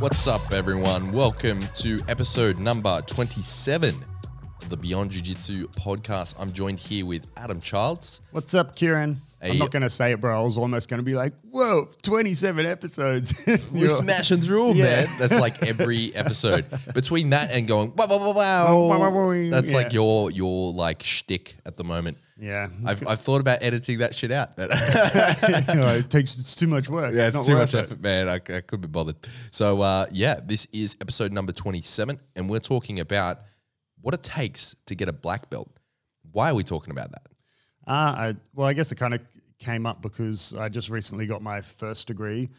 What's up, everyone? Welcome to episode number 27 of the Beyond Jiu Jitsu podcast. I'm joined here with Adam Childs. What's up, Kieran? Hey. I'm not going to say it, bro. I was almost going to be like, whoa, 27 episodes. We're You're- smashing through 'em, Yeah. man. That's like every episode. Between that and going, wow, wow, wow, Wow, That's like your your like shtick at the moment. Yeah. I've, I've thought about editing that shit out, but You know, it takes it's too much work. Yeah, it's, not too much it. effort, man. I, I couldn't be bothered. So, uh, yeah, this is episode number 27, and we're talking about what it takes to get a black belt. Why are we talking about that? Ah, I, well, I guess it kind of came up because I just recently got my first degree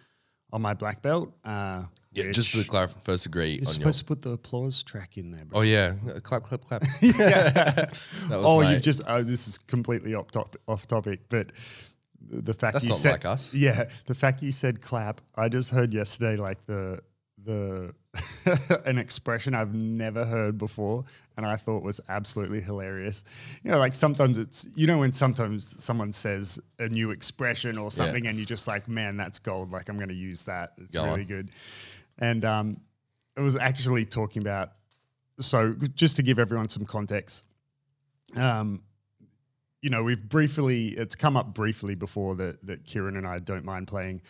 on my black belt. Uh, Yeah, just to clarify, first degree You're on your. supposed to put the applause track in there, bro. Oh yeah, Uh, clap, clap, clap. that was Oh, my- you've just, oh, this is completely off, top, off topic, but the fact That's you not said, like us. Yeah, the fact you said clap, I just heard yesterday like the, the, an expression I've never heard before and I thought was absolutely hilarious. You know, like sometimes it's, you know, when sometimes someone says a new expression or something and you're just like, man, that's gold. Like, I'm going to use that. It's Go really on. good. And um, it was actually talking about, so just to give everyone some context, um, you know, we've briefly, it's come up briefly before that, that Kieran and I don't mind playing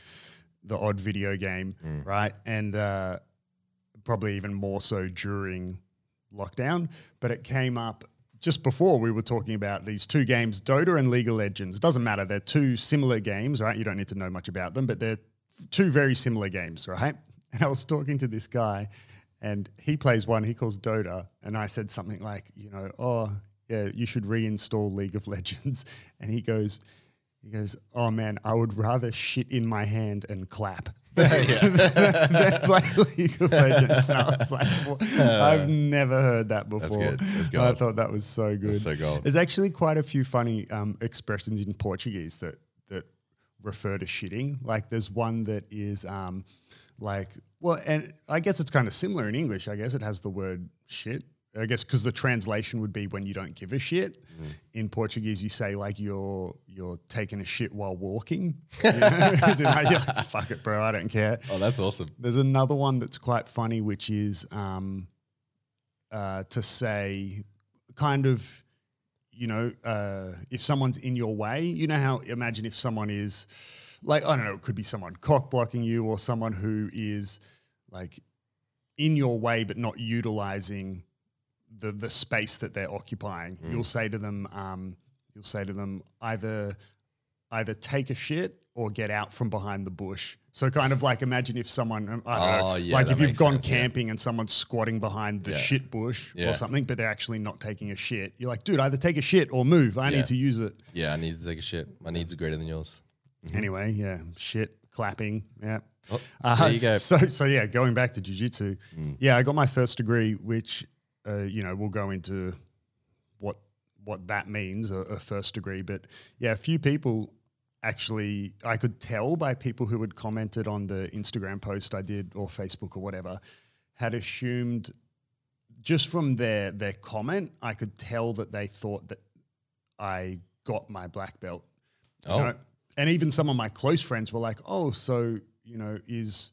the odd video game, right? And uh, probably even more so during lockdown. But it came up just before we were talking about these two games, Dota and League of Legends. It doesn't matter. They're two similar games, right? You don't need to know much about them, but they're two very similar games, right? And I was talking to this guy and he plays one, he calls Dota. And I said something like, you know, oh, yeah, you should reinstall League of Legends. And he goes, he goes, oh man, I would rather shit in my hand and clap. play League of Legends. And I was like, "What? I've never heard that before. good. That's I thought that was so good. That's so gold. There's actually quite a few funny um, expressions in Portuguese that that refer to shitting. Like there's one that is um, like, well, and I guess it's kind of similar in English. I guess it has the word shit. I guess because the translation would be when you don't give a shit. Mm. In Portuguese, you say like you're you're taking a shit while walking. You know? Like, you're like, Fuck it, bro. I don't care. oh, that's awesome. There's another one that's quite funny, which is um, uh, to say, kind of, you know, uh, if someone's in your way, you know how, imagine if someone is, like, I don't know, it could be someone cock blocking you or someone who is like in your way but not utilizing the, the space that they're occupying. You'll say to them, um, you'll say to them either either take a shit or get out from behind the bush. So kind of like imagine if someone um, I don't Oh, know, yeah, like if you've gone sense, yeah. camping and someone's squatting behind the Yeah. shit bush Yeah. or something, but they're actually not taking a shit. You're like, dude, either take a shit or move. I Yeah. need to use it. Yeah, I need to take a shit. My needs are greater than yours. Anyway, yeah, shit, clapping, yeah. Oh, Uh, there you go. So, so yeah, going back to jujitsu, yeah, I got my first degree, which uh, you know we'll go into what what that means, a, a first degree. But yeah, a few people actually, I could tell by people who had commented on the Instagram post I did or Facebook or whatever, had assumed just from their their comment, I could tell that they thought that I got my black belt. you Oh. know? And even some of my close friends were like, "Oh, so you know, is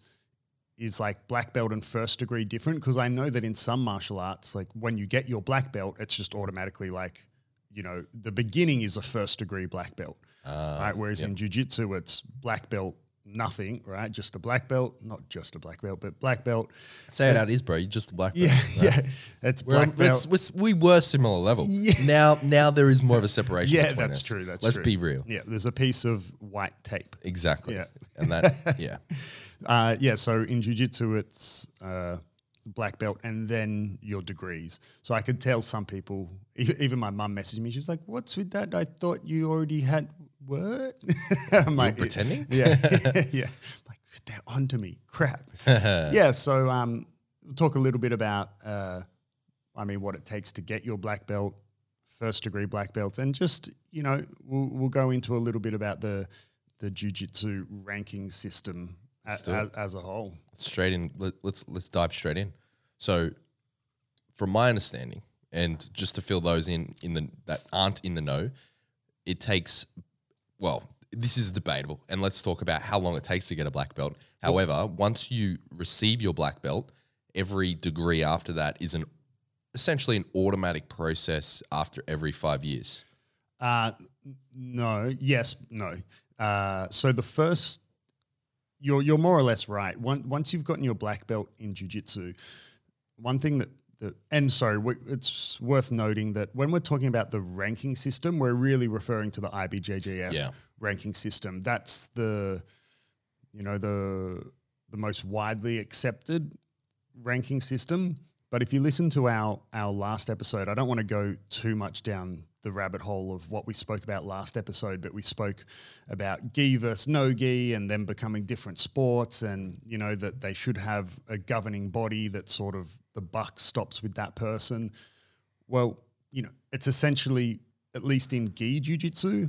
is like black belt and first degree different?" Because I know that in some martial arts, like when you get your black belt, it's just automatically like, you know, the beginning is a first degree black belt, Uh, right? Whereas in jujitsu, it's black belt nothing, right? Just a black belt, not just a black belt, but black belt. Say it out is, bro. You're just a black belt. Yeah, yeah, it's We're black belt. it's- we're- were similar level. Yeah. Now, now there is more of a separation. Yeah, that's us. true. That's true. Let's true. be real. Yeah, there's a piece of white tape. Exactly. Yeah. And that, yeah. Uh, yeah, so in jujitsu, it's uh, black belt and then your degrees. So I could tell some people, even my mum messaged me, she was like, What's with that? I thought you already had what? I'm like, pretending? Yeah. yeah. Like, they're onto me. Crap. yeah, so um, we'll talk a little bit about, uh, I mean, what it takes to get your black belt, first degree black belts, and just, you know, we'll, we'll go into a little bit about the, the jujitsu ranking system a, do it. as, as a whole. straight in. Let, let's let's dive straight in. So, from my understanding, and just to fill those in in the that aren't in the know, it takes well, this is debatable, and let's talk about how long it takes to get a black belt. However, once you receive your black belt, every degree after that is an essentially an automatic process after every five years. Uh, no, yes, no. Uh, so the first, you're you're more or less right. Once once you've gotten your black belt in jujitsu, one thing that that and sorry, we- it's worth noting that when we're talking about the ranking system, we're really referring to the IBJJF Yeah. ranking system. That's the, you know, the the most widely accepted ranking system. But if you listen to our our last episode, I don't want to go too much down the rabbit hole of what we spoke about last episode, but we spoke about gi versus no gi and them becoming different sports and you know that they should have a governing body that sort of the buck stops with that person. Well, you know, it's essentially at least in gi jiu-jitsu,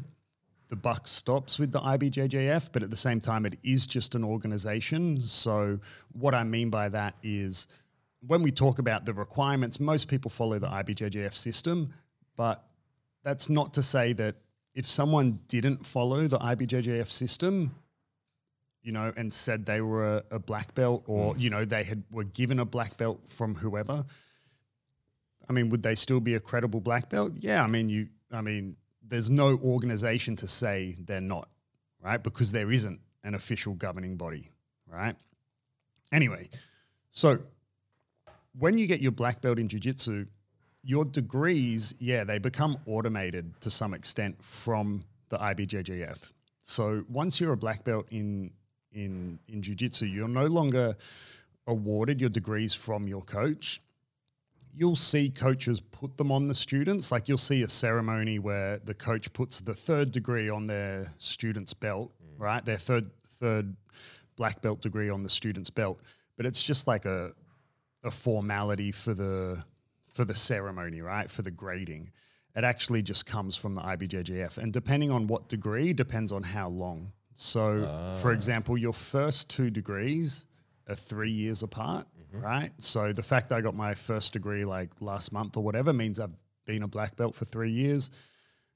the buck stops with the IBJJF, but at the same time, it is just an organization. So, what I mean by that is when we talk about the requirements, most people follow the IBJJF system, but that's not to say that if someone didn't follow the IBJJF system, you know, and said they were a, a black belt or, mm. you know, they had were given a black belt from whoever, I mean, would they still be a credible black belt? Yeah, I mean, you, I mean, there's no organization to say they're not, right? Because there isn't an official governing body, right? Anyway, so when you get your black belt in jiu-jitsu, your degrees, yeah, they become automated to some extent from the IBJJF. So once you're a black belt in in in jiu-jitsu, you're no longer awarded your degrees from your coach you'll see coaches put them on the students. Like you'll see a ceremony where the coach puts the third degree on their student's belt, mm. right? Their third third black belt degree on the student's belt. But it's just like a a formality for the for the ceremony, right? For the grading. It actually just comes from the IBJJF. And depending on what degree, depends on how long. So, for example, your first two degrees are three years apart, right? So the fact I got my first degree like last month or whatever means I've been a black belt for three years.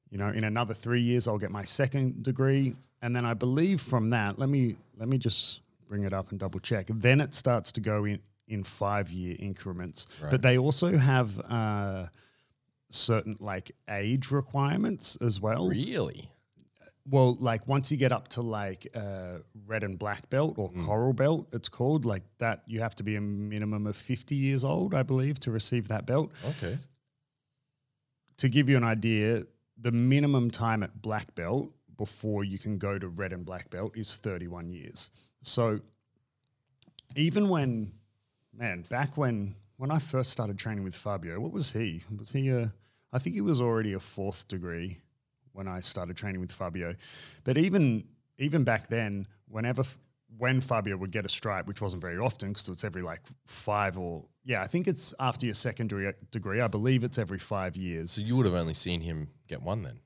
You know, in another three years, I'll get my second degree, and then I believe from that, let me let me just bring it up and double check. Then it starts to go in in five year increments, but they also have uh, certain like age requirements as well Really? Well, like once you get up to like uh, red and black belt or coral belt, it's called like that. You have to be a minimum of fifty years old, I believe, to receive that belt. Okay. To give you an idea, the minimum time at black belt before you can go to red and black belt is thirty-one years. So even when, man, back when when I first started training with Fabio, what was he? Was he a? I think he was already a fourth degree when I started training with Fabio. But even even back then, whenever when Fabio would get a stripe, which wasn't very often because it's every like five or yeah, I think it's after your secondary degree. I believe it's every five years. So you would have only seen him get one then.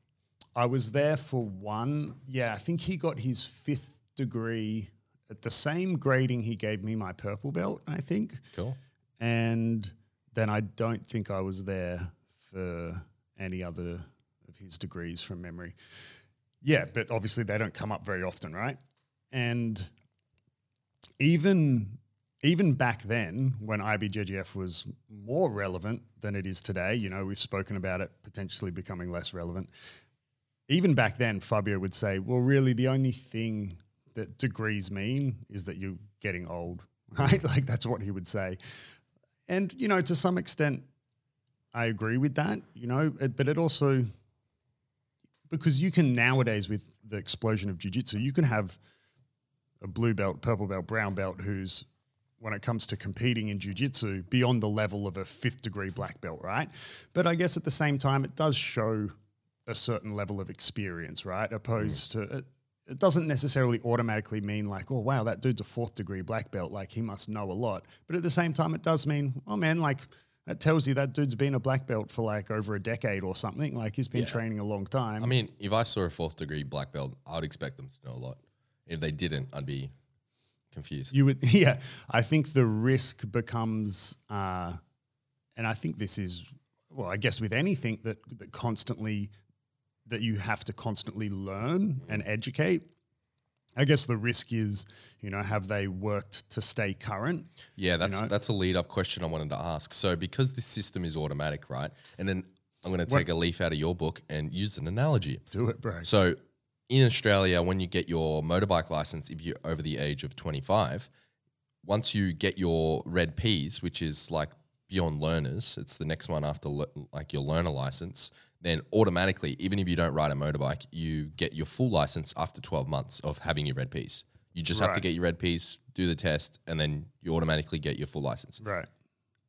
I was there for one. Yeah, I think he got his fifth degree at the same grading he gave me my purple belt. I think, Cool. and then I don't think I was there for any other his degrees from memory. Yeah, but obviously they don't come up very often, right? And even even back then, when IBJJF was more relevant than it is today, you know, we've spoken about it potentially becoming less relevant. Even back then, Fabio would say, "Well, really, the only thing that degrees mean is that you're getting old, right?" like that's what he would say. And you know, to some extent, I agree with that. You know, but it also because you can nowadays with the explosion of jiu-jitsu, you can have a blue belt, purple belt, brown belt who's when it comes to competing in jiu-jitsu beyond the level of a fifth degree black belt, right? But I guess at the same time it does show a certain level of experience, right? Opposed to it, it doesn't necessarily automatically mean like, oh wow, that dude's a fourth degree black belt, like he must know a lot. But at the same time, it does mean, oh man, like that tells you that dude's been a black belt for like over a decade or something. Like he's been Yeah. training a long time. I mean, if I saw a fourth degree black belt, I would expect them to know a lot. If they didn't, I'd be confused. You would, yeah. I think the risk becomes, uh, and I think this is, well, I guess with anything that that constantly that you have to constantly learn and educate. I guess the risk is, you know, have they worked to stay current? Yeah, that's know? that's a lead up question I wanted to ask. So because this system is automatic, right? And then I'm going to take a leaf out of your book and use an analogy. Do it, bro. So in Australia, when you get your motorbike license, if you're over the age of 25, once you get your red Ps, which is like beyond learners, it's the next one after le- like your learner license, then automatically, even if you don't ride a motorbike, you get your full license after 12 months of having your red piece. You just have to get your red piece, do the test, and then you automatically get your full license. right.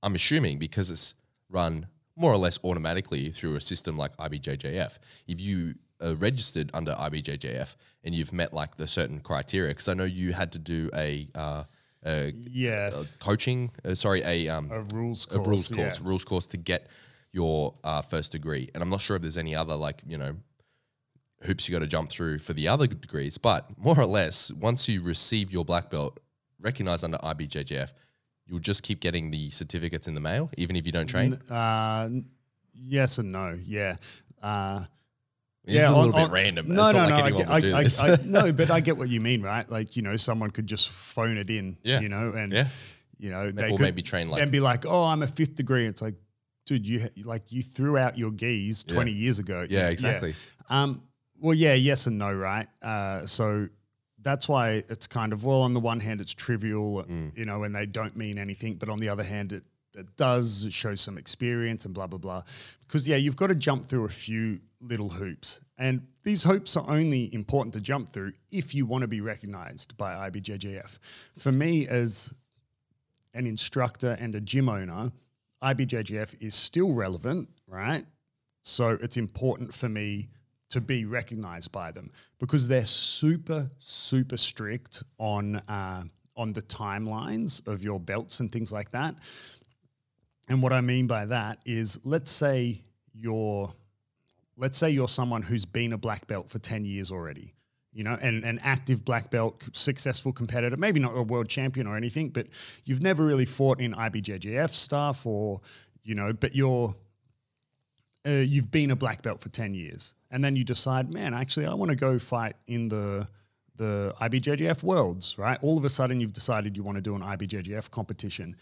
I'm assuming because it's run more or less automatically through a system like IBJJF. If you are registered under IBJJF and you've met like the certain criteria, because I know you had to do a, uh, a, Yeah. a coaching, uh, sorry, a, um, a rules a course. rules yeah. course, rules course to get your uh, first degree. And I'm not sure if there's any other like you know hoops you got to jump through for the other degrees, but more or less, once you receive your black belt, recognized under IBJJF, you'll just keep getting the certificates in the mail, even if you don't train. Uh, yes and no. Yeah. Uh, This is a on- little bit on- random. No, it's no, not no. like I get, I. I, I, no, but I get what you mean, right? Like you know, someone could just phone it in. Yeah. You know, and yeah, you know they or could maybe train like and be like, "Oh, I'm a fifth degree." It's like, dude, you like you threw out your gis 20 years ago. yeah, exactly. Um, well, yeah, yes and no, right? Uh, so that's why it's kind of well, on the one hand, it's trivial, Mm. you know, and they don't mean anything, but on the other hand, it it does show some experience and blah blah blah. Because yeah, you've got to jump through a few little hoops, and these hoops are only important to jump through if you want to be recognised by IBJJF. For me, as an instructor and a gym owner, IBJJF is still relevant, right? So it's important for me to be recognized by them because they're super, super strict on uh, on the timelines of your belts and things like that. And what I mean by that is, let's say you're, let's say you're someone who's been a black belt for ten years already, you know, and an active black belt, successful competitor, maybe not a world champion or anything, but you've never really fought in IBJJF stuff or, you know, but you're uh, you've been a black belt for 10 years. And then you decide man actually i want to go fight in the the ibjjf worlds right? All of a sudden you've decided you want to do an ibjjf competition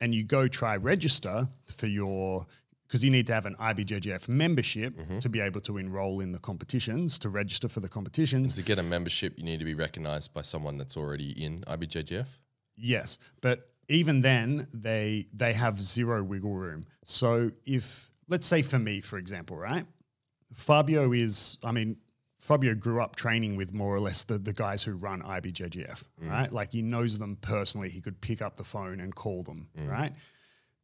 and you go try register for your because you need to have an ibjjf membership mm-hmm. to be able to enroll in the competitions to register for the competitions To get a membership, you need to be recognized by someone that's already in IBJJF. Yes, but even then, they they have zero wiggle room. So if let's say for me, for example, right, Fabio is, I mean, Fabio grew up training with more or less the, the guys who run IBJJF, mm. right? Like he knows them personally. He could pick up the phone and call them, mm. right?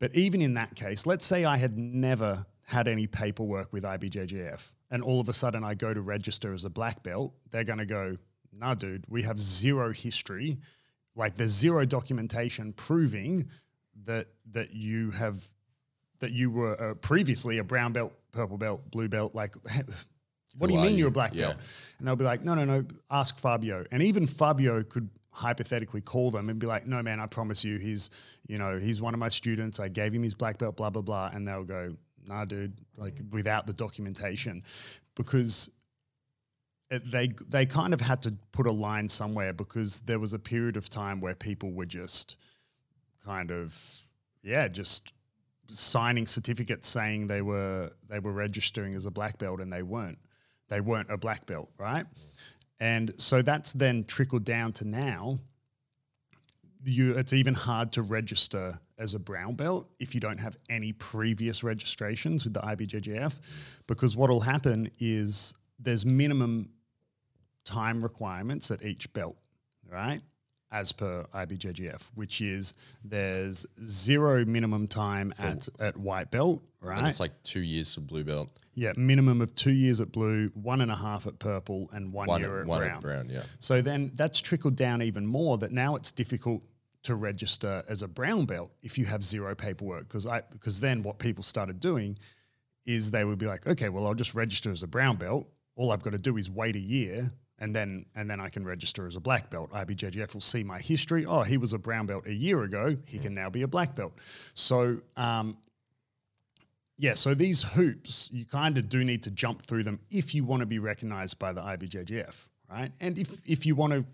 But even in that case, let's say I had never had any paperwork with IBJJF and all of a sudden I go to register as a black belt, they're going to go, nah, dude, we have zero history. Like there's zero documentation proving that that you have that you were uh, previously a brown belt, purple belt, blue belt. Like, what do you mean you? you're a black Yeah. belt? And they'll be like, no, no, no, ask Fabio. And even Fabio could hypothetically call them and be like, no, man, I promise you, he's, you know, he's one of my students. I gave him his black belt, blah, blah, blah. And they'll go, nah, dude, like mm. without the documentation. Because it, they they kind of had to put a line somewhere because there was a period of time where people were just kind of yeah just signing certificates saying they were they were registering as a black belt and they weren't they weren't a black belt right mm. And so that's then trickled down to now you it's even hard to register as a brown belt if you don't have any previous registrations with the IBJJF because what will happen is there's minimum time requirements at each belt right as per IBJJF which is there's zero minimum time at at white belt right And it's like two years for blue belt, yeah minimum of 2 years at blue one and a half at purple and one, one, year at one brown at brown. Yeah. so then that's trickled down even more that now it's difficult to register as a brown belt if you have zero paperwork because I because then what people started doing is they would be like, okay, well I'll just register as a brown belt. All I've got to do is wait a year and then and then I can register as a black belt. IBJJF will see my history. Oh, he was a brown belt a year ago. He can now be a black belt. So um, yeah, so these hoops, you kind of do need to jump through them if you want to be recognized by the IBJJF, right? And if if you want to,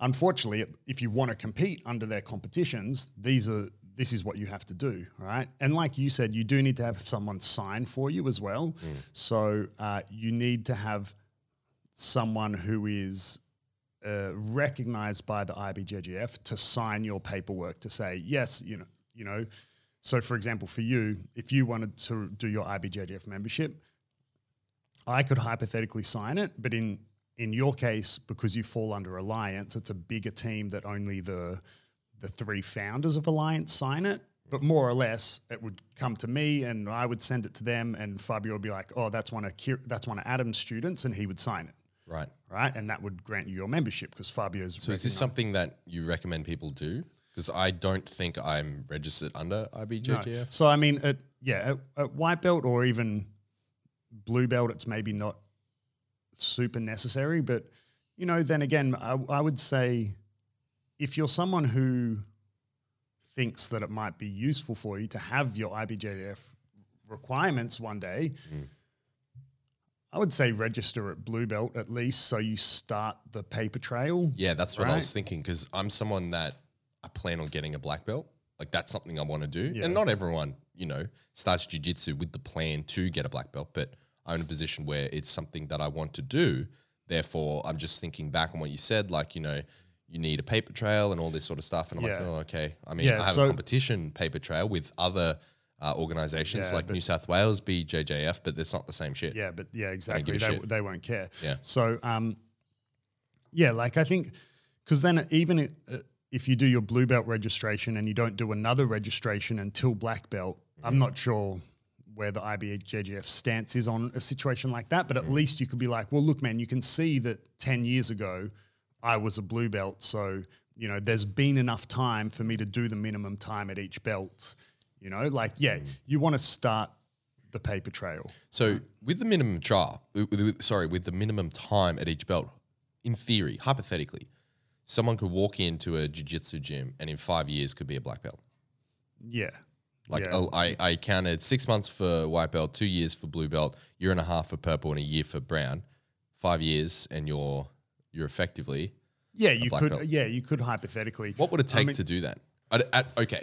unfortunately, if you want to compete under their competitions, these are this is what you have to do, right? And like you said, you do need to have someone sign for you as well. So uh, you need to have someone who is uh, recognized by the IBJJF to sign your paperwork to say yes, you know, you know. So, for example, for you, if you wanted to do your IBJJF membership, I could hypothetically sign it, but in in your case, because you fall under Alliance, it's a bigger team that only the the three founders of Alliance sign it. But more or less, it would come to me, and I would send it to them, and Fabio would be like, "Oh, that's one of that's one of Adam's students," and he would sign it Right. right? And that would grant you your membership because Fabio's. So is this something that you recommend people do? Because I don't think I'm registered under IBJJF. So I mean, at, yeah, at, at white belt or even blue belt, it's maybe not super necessary. But you know, then again, I, I would say if you're someone who thinks that it might be useful for you to have your IBJJF requirements one day. Hmm. I would say register at blue belt at least, so you start the paper trail. Yeah, that's what I was thinking. Because I'm someone that I plan on getting a black belt. Like that's something I want to do. Yeah. And not everyone, you know, starts jujitsu with the plan to get a black belt, but I'm in a position where it's something that I want to do. Therefore, I'm just thinking back on what you said, like, you know, you need a paper trail and all this sort of stuff. And I'm like, oh, okay. I mean, Yeah, I have so- a competition paper trail with other uh, organizations Yeah, like New South Wales BJJF, but it's not the same shit. Yeah, but yeah, exactly. They, they won't care. Yeah. So, um, yeah, like I think, because then even i- uh, if you do your blue belt registration and you don't do another registration until black belt, I'm not sure where the IBJJF stance is on a situation like that. But at least you could be like, well, look, man, you can see that 10 years ago I was a blue belt. So, you know, there's been enough time for me to do the minimum time at each belt. You know, like, yeah, mm. you want to start the paper trail. So with the minimum trial, sorry, with the minimum time at each belt, in theory, hypothetically, someone could walk into a jiu-jitsu gym and in five years could be a black belt. Yeah. Like Yeah. Oh, I, I counted six months for white belt, two years for blue belt, year and a half for purple, and a year for brown. Five years, and you're you're effectively. Yeah, you could. belt. Yeah, you could hypothetically. What would it I take mean- to do that? I, I- okay,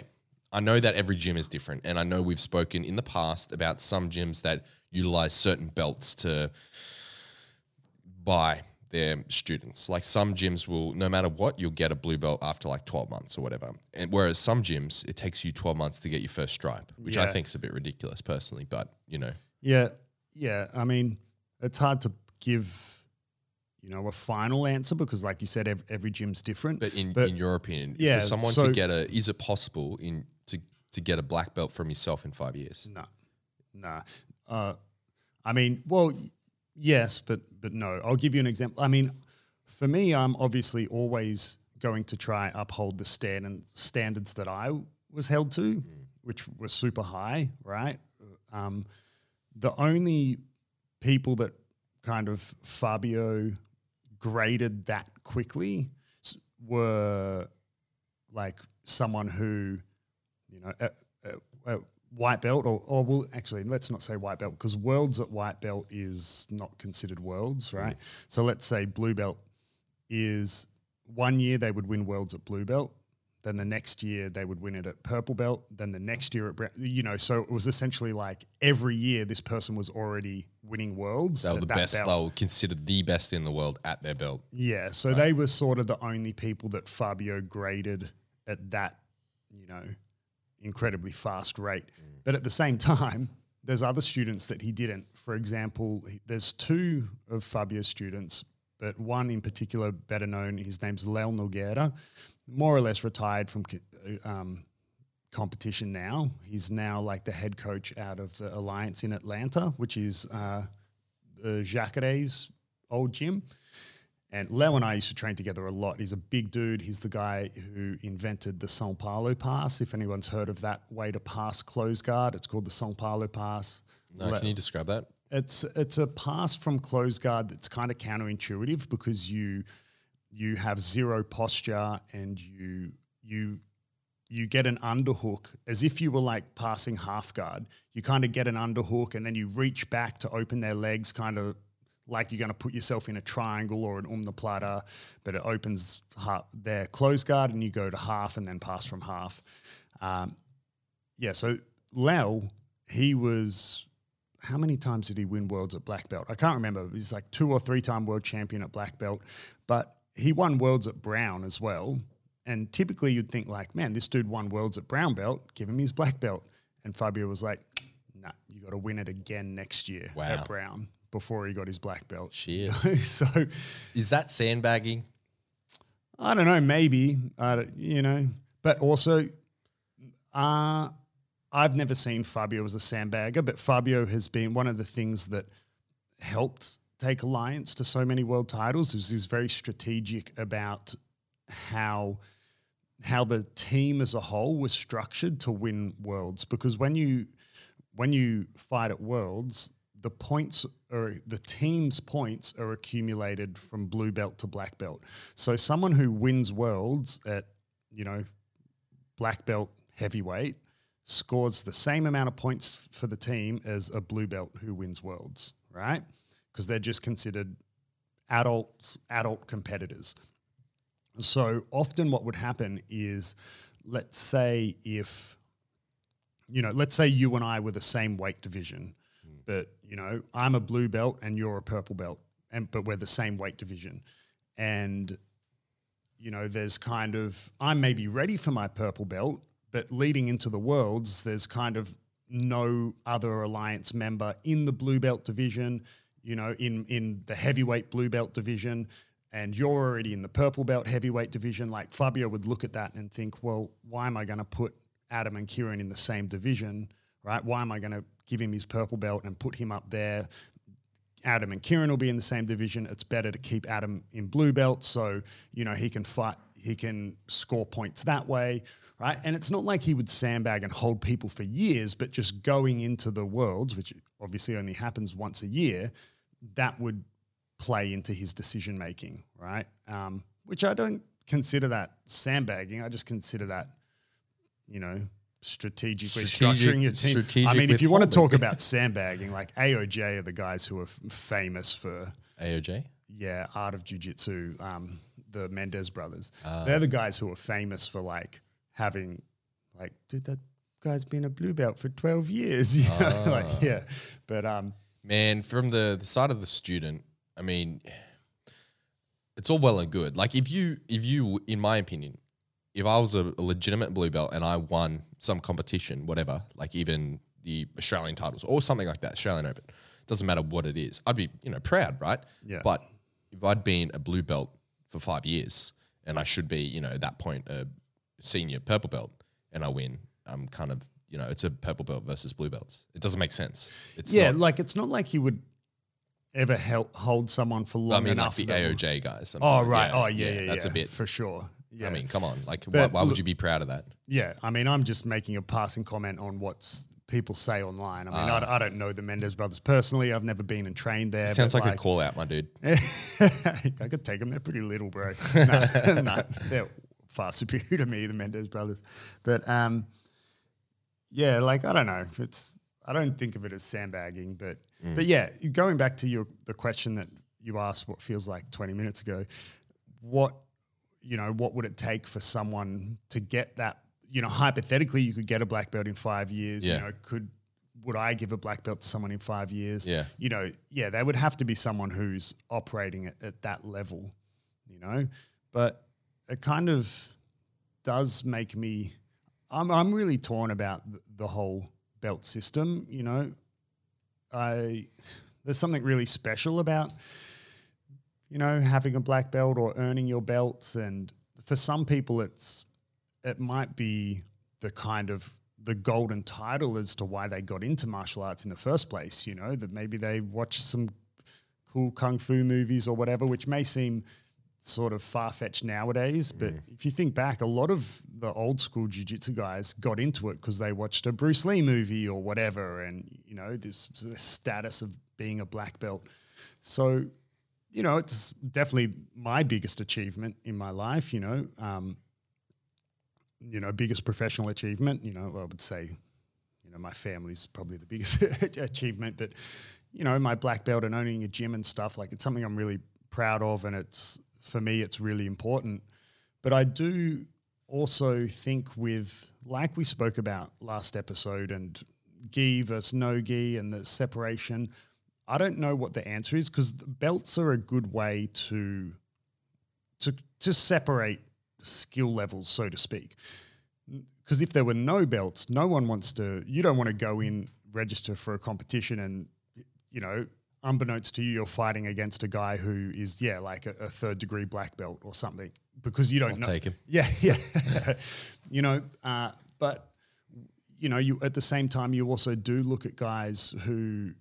I know that every gym is different, and I know we've spoken in the past about some gyms that utilize certain belts to buy their students. Like some gyms will, no matter what, you'll get a blue belt after like 12 months or whatever. And whereas some gyms, it takes you 12 months to get your first stripe, which I think is a bit ridiculous personally, but you know. Yeah, yeah. I mean, it's hard to give, you know, a final answer because, like you said, every, every gym's different. But in, But- in your opinion, yeah, for someone so- to get a, is it possible in to, to get a black belt from yourself in five years? no, no. Uh, I mean, well, yes, but but no. I'll give you an example. I mean, for me, I'm obviously always going to try uphold the stand standards that I was held to, which were super high, right? Um, the only people that kind of Fabio graded that quickly were like someone who, you know, a, a, a white belt or, or well, actually, let's not say white belt because worlds at white belt is not considered worlds, right? Mm. So let's say blue belt is one year they would win worlds at blue belt. Then the next year they would win it at purple belt. Then the next year at brown, you know. So it was essentially like every year this person was already winning worlds. They were the best, belt. they were considered the best in the world at their belt. Yeah, so they were sort of the only people that Fabio graded at that, you know, incredibly fast rate. But at the same time, there's other students that he didn't. For example, there's two of Fabio's students, but one in particular, better known, his name's Leo Nogueira, more or less retired from um, competition now. He's now like the head coach out of the Alliance in Atlanta, which is uh, uh, Jacare's old gym. And Leo and I used to train together a lot. He's a big dude. He's the guy who invented the São Paulo pass. If anyone's heard of that way to pass close guard, it's called the São Paulo pass. No, Le- can you describe that? it's it's a pass from close guard that's kind of counterintuitive because you you have zero posture and you you you get an underhook as if you were like passing half guard. You kind of get an underhook and then you reach back to open their legs, kind of like you're going to put yourself in a triangle or an omoplata, but it opens half, their close guard and you go to half and then pass from half. Um, yeah, so Lau, he was how many times did he win worlds at black belt? I can't remember. He's like two or three time world champion at black belt, but he won worlds at brown as well. And typically you'd think like, man, this dude won worlds at brown belt, give him his black belt. And Fabio was like, nah, you got to win it again next year Wow. at brown before he got his black belt. Shit. so Is that sandbagging? I don't know, maybe, uh, you know, but also, uh, I've never seen Fabio as a sandbagger, but Fabio has been one of the things that helped take Alliance to so many world titles. Is he's very strategic about how how the team as a whole was structured to win worlds. Because when you when you fight at worlds, the points or the team's points are accumulated from blue belt to black belt. So someone who wins worlds at you know black belt heavyweight scores the same amount of points for the team as a blue belt who wins worlds, right? Because they're just considered adults, adult competitors. So often what would happen is, let's say if, you know, let's say you and I were the same weight division, hmm. but you know, I'm a blue belt and you're a purple belt, and but we're the same weight division, and you know, there's kind of I may be ready for my purple belt, but leading into the worlds, there's kind of no other alliance member in the blue belt division, you know, in in the heavyweight blue belt division, and you're already in the purple belt heavyweight division. Like Fabio would look at that and think, well, why am I going to put Adam and Kieran in the same division, right? Why am I going to give him his purple belt and put him up there? Adam and Kieran will be in the same division. It's better to keep Adam in blue belt so you know he can fight, he can score points that way, right? And it's not like he would sandbag and hold people for years, but just going into the worlds, which obviously only happens once a year, that would play into his decision making, right? Um, which I don't consider that sandbagging. I just consider that, you know, strategically Strategic- structuring your team. I mean, if you want to talk about sandbagging, like AOJ are the guys who are f- famous for AOJ? yeah, art of jujitsu, um, the Mendes brothers. Ah. They're the guys who are famous for like having, like, dude, that guy's been a blue belt for twelve years. You know? like, Ah. yeah, but um, Man, from the, the side of the student, I mean, it's all well and good. Like if you, if you, in my opinion, if I was a, a legitimate blue belt and I won some competition, whatever, like even the Australian titles or something like that, Australian Open, doesn't matter what it is, I'd be, you know, proud, right? Yeah. But if I'd been a blue belt for five years and I should be, you know, at that point a senior purple belt and I win, I'm kind of, you know, it's a purple belt versus blue belts. It doesn't make sense. It's yeah, not- like it's not like you would ever help hold someone for long I mean, like enough. the AOJ guys. I'm Oh talking- right. oh yeah, yeah, That's yeah, a bit. for sure. Yeah. I mean, come on. Like, why, why would look- you be proud of that? Yeah, I mean, I'm just making a passing comment on what's people say online. I mean, I, I don't know the Mendes brothers personally. I've never been and trained there. Sounds but like, a call out, my dude. I could take them. They're pretty little, bro. no, no, they're far superior to me, the Mendes brothers. But um, yeah, like I don't know. It's I don't think of it as sandbagging, but but yeah, going back to your the question that you asked, what feels like twenty minutes ago, what you know, what would it take for someone to get that? You know, hypothetically, you could get a black belt in five years. Yeah. You know, could would I give a black belt to someone in five years? Yeah. You know, yeah, they would have to be someone who's operating at, at that level. You know, but it kind of does make me. I'm I'm really torn about the whole belt system. You know, I there's something really special about you know, having a black belt or earning your belts. And for some people, it's it might be the kind of the golden title as to why they got into martial arts in the first place. You know, that maybe they watched some cool kung fu movies or whatever, which may seem sort of far fetched nowadays. But mm. if you think back, a lot of the old school jiu-jitsu guys got into it because they watched a Bruce Lee movie or whatever, and you know, this, this status of being a black belt. So you know, it's definitely my biggest achievement in my life. You know, um, you know, biggest professional achievement. You know, I would say, you know, my family's probably the biggest achievement, but you know, my black belt and owning a gym and stuff like it's something I'm really proud of, and it's for me, it's really important. But I do also think with like we spoke about last episode and gi versus no gi and the separation. I don't know what the answer is because belts are a good way to to to separate skill levels, so to speak. Because if there were no belts, no one wants to. You don't want to go in register for a competition and you know, unbeknownst to you, you're fighting against a guy who is yeah like a, a third degree black belt or something because you don't I'll know. take him. Yeah, yeah. you know, uh, but you know, you at the same time you also do look at guys who,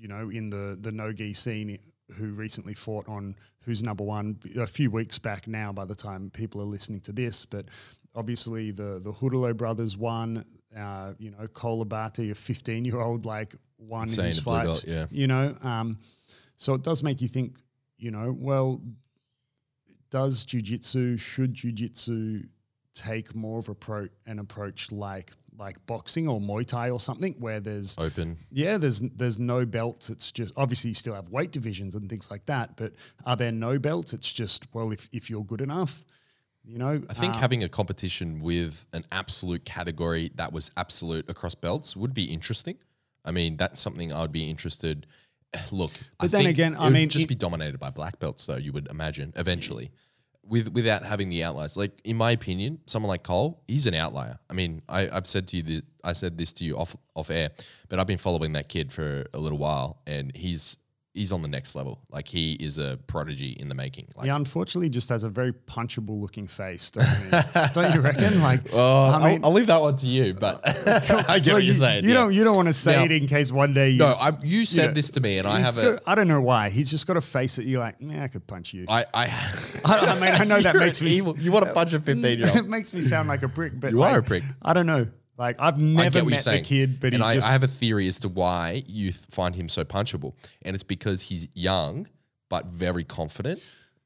you know, in the the no gi scene who recently fought on who's number one a few weeks back now. By the time people are listening to this, but obviously the the Ruotolo brothers won. Uh, you know, Cole Abate, a 15 year old, like won Insane his belt, fights. yeah. You know, um, so it does make you think. You know, well, does jujitsu should jujitsu take more of a pro, an approach like like boxing or Muay Thai or something where there's Open. yeah there's there's no belts it's just obviously you still have weight divisions and things like that but are there no belts it's just well if if you're good enough you know I think um, having a competition with an absolute category that was absolute across belts would be interesting. I mean, that's something I would be interested. Look, I But then think again, it I would mean, just it- be dominated by black belts, though. You would imagine eventually, with without having the outliers. Like in my opinion, someone like Cole, he's an outlier. I mean, I, I've said to you, that, I said this to you off off air, but I've been following that kid for a little while, and he's he's on the next level. Like he is a prodigy in the making. Like, he unfortunately just has a very punchable looking face doesn't he don't you reckon like Oh, I mean I'll, I'll leave that one to you, but I get well, what you, you're saying. you yeah. don't you don't want to say Now- it in case one day you No, I, you said know, this to me, and I have a. got- I don't know why he's just got a face that you're like man I could punch you I, I, I, I mean I know that makes me evil. You want to punch a fifteen year old. it makes me sound like a prick, but You like, are a prick. I don't know. Like I've never met the kid, but and I, just I have a theory as to why you th- find him so punchable, and it's because he's young but very confident.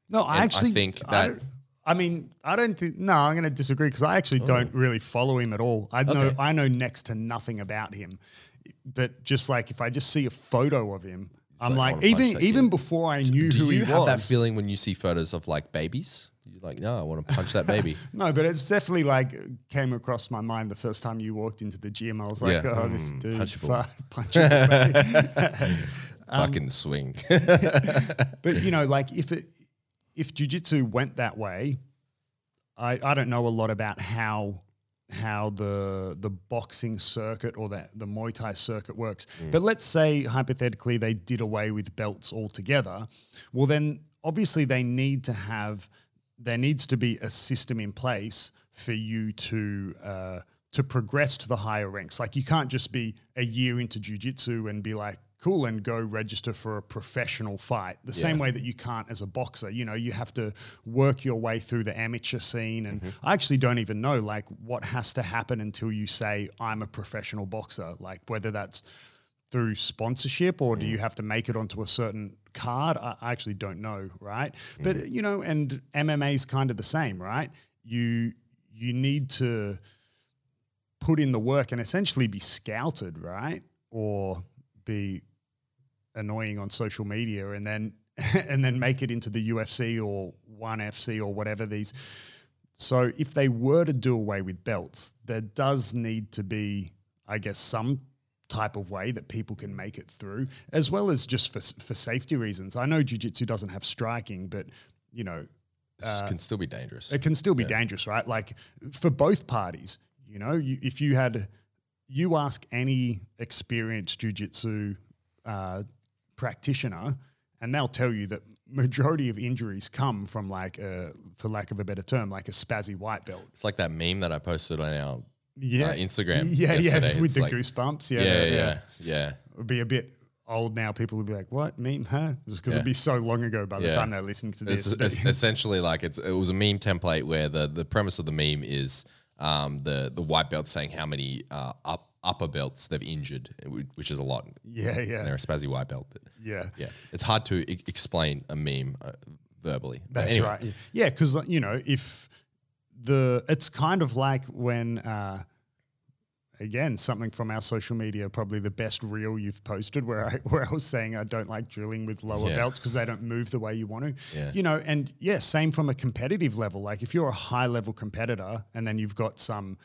no. I and I actually think that- don't- I, mean, I don't think. No, I'm going to disagree because I actually oh. don't really follow him at all. I know Oh. I know next to nothing about him, but just like if I just see a photo of him, I'm like, like, even even kid. before I knew Do who you he have was. that feeling when you see photos of like babies? You're like, no, I want to punch that baby. No, but it's definitely like came across my mind the first time you walked into the gym. I was like, Yeah. oh, this Mm, dude, punchable. punchable. Um, Fucking swing. But you know, like if it if jujitsu went that way, I I don't know a lot about how how the the boxing circuit or that the Muay Thai circuit works. But let's say hypothetically they did away with belts altogether. Well, then obviously they need to have there needs to be a system in place for you to uh, to progress to the higher ranks. Like you can't just be a year into jujitsu and be like, cool, and go register for a professional fight. The same way that you can't as a boxer. You know, you have to work your way through the amateur scene. And I actually don't even know like what has to happen until you say I'm a professional boxer. Like whether that's through sponsorship or do you have to make it onto a certain card? I, actually don't know, right? But you know, and MMA is kind of the same, right? You you need to put in the work and essentially be scouted, right? Or be annoying on social media and then and then make it into the UFC or one FC or whatever these so if they were to do away with belts, there does need to be, I guess, some type of way that people can make it through, as well as just for for safety reasons. I know jiu-jitsu doesn't have striking, but you know, This can still be dangerous. it can still be dangerous, right? Like for both parties, you know, you, if you had, you ask any experienced jujitsu uh, practitioner, and they'll tell you that majority of injuries come from like, a, for lack of a better term, like a spazzy white belt. It's like that meme that I posted on our Yeah, uh, Instagram. Yeah, yesterday. yeah, with It's the like- goosebumps. Yeah, Yeah, yeah, yeah. It would be a bit old now. People would be like, "What meme? Huh?" Just because Yeah. it'd be so long ago by the Yeah. time they're listening to this. But- it's essentially like it's it was a meme template where the the premise of the meme is um, the the white belt saying how many uh, up, upper belts they've injured, which is a lot. yeah, yeah, They're a spazzy white belt. Yeah. yeah, it's hard to e- explain a meme uh, verbally. That's anyway, right. Yeah, because you know, if the it's kind of like when uh, again something from our social media probably the best reel you've posted where I where I was saying I don't like drilling with lower Yeah. belts because they don't move the way you want to Yeah. you know and yeah same from a competitive level like if you're a high level competitor and then you've got some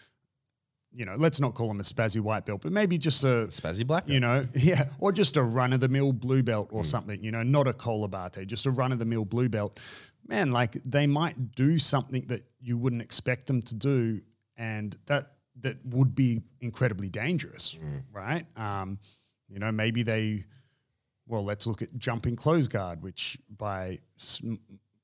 you know let's not call them a spazzy white belt but maybe just a Spazzy black. you know, yeah, or just a run of the mill blue belt or something, you know, not a Cole Abate, just a run of the mill blue belt. Man, like they might do something that you wouldn't expect them to do, and that that would be incredibly dangerous, Hmm. right? Um, you know, maybe they, well, let's look at jumping close guard, which by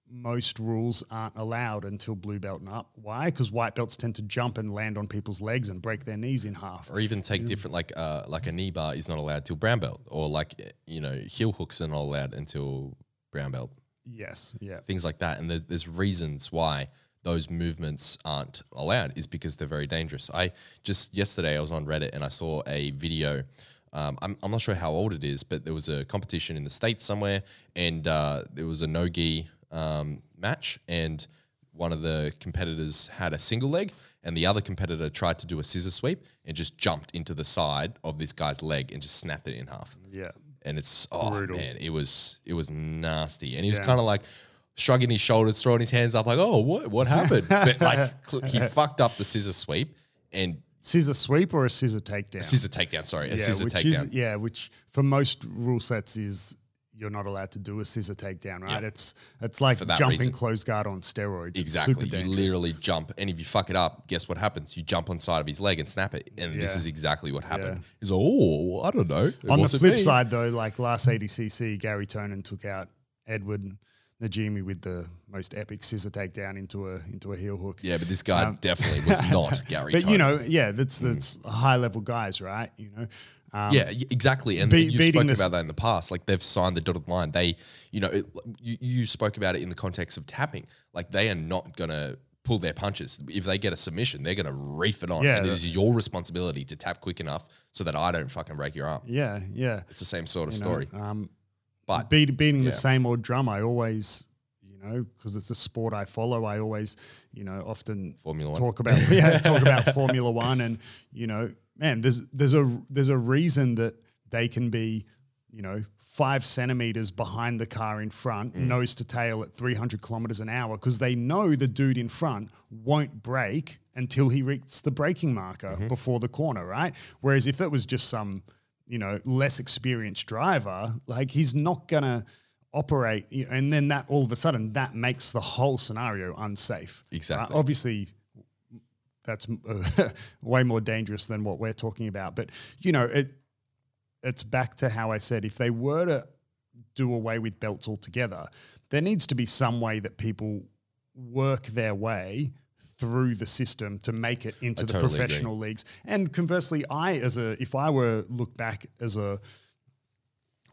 most rules aren't allowed until blue belt and up. Why? Because white belts tend to jump and land on people's legs and break their knees in half. or even take different like uh like a knee bar is not allowed till brown belt or like eh, you know heel hooks are not allowed until brown belt Yes, yeah. things like that and there, there's reasons why those movements aren't allowed is because they're very dangerous i just yesterday i was on reddit and i saw a video um, I'm, I'm not sure how old it is but there was a competition in the states somewhere and uh, there was a no-gi um, match and one of the competitors had a single leg and the other competitor tried to do a scissor sweep and just jumped into the side of this guy's leg and just snapped it in half Yeah. And it's oh Brutal. man, it was it was nasty, and he was Yeah. kind of like shrugging his shoulders, throwing his hands up, like, "Oh, what what happened?" but like cl- he fucked up the scissor sweep and Scissor sweep or a scissor takedown? scissor takedown. Sorry, a scissor which takedown. is yeah, which for most rule sets is you're not allowed to do a scissor takedown, right? Yeah. It's it's like jumping reason. close guard on steroids. Exactly. You literally jump, and if you fuck it up, guess what happens? You jump on side of his leg and snap it, and this is exactly what happened. Yeah. He's like, "Oh, I don't know." It On the flip me." side, though, like last ADCC, Gary Tonon took out Edward Najimi with the most epic scissor takedown into a into a heel hook. yeah, but this guy definitely was not Gary. Um, But you know, yeah, that's that's high level guys, right? You know, um, yeah, exactly. And be- you've spoken this- about that in the past. Like they've signed the dotted line. They, you know, it, you, you spoke about it in the context of tapping. Like they are not going to pull their punches. If they get a submission, they're going to reef it on. Yeah, and it is your responsibility to tap quick enough so that I don't fucking break your arm. yeah, yeah. It's the same sort of You know, story. um, But beat, beating yeah. the same old drum. I always, you know, because it's a sport I follow. I always, you know, often Formula One. talk about yeah, talk about Formula One, and you know, man, there's there's a there's a reason that they can be, you know. Five centimeters behind the car in front, Mm. nose to tail at 300 kilometers an hour, because they know the dude in front won't brake until he reaches the braking marker Mm-hmm. before the corner, right? Whereas if it was just some you know, less experienced driver, like he's not gonna operate, you- and then that all of a sudden that makes the whole scenario unsafe. right? Exactly. Obviously, that's uh, way more dangerous than what we're talking about. But you know, it it's back to how I said if they were to do away with belts altogether, there needs to be some way that people work their way through the system to make it into I the totally agree. professional leagues. And conversely, I as a if I were look back as a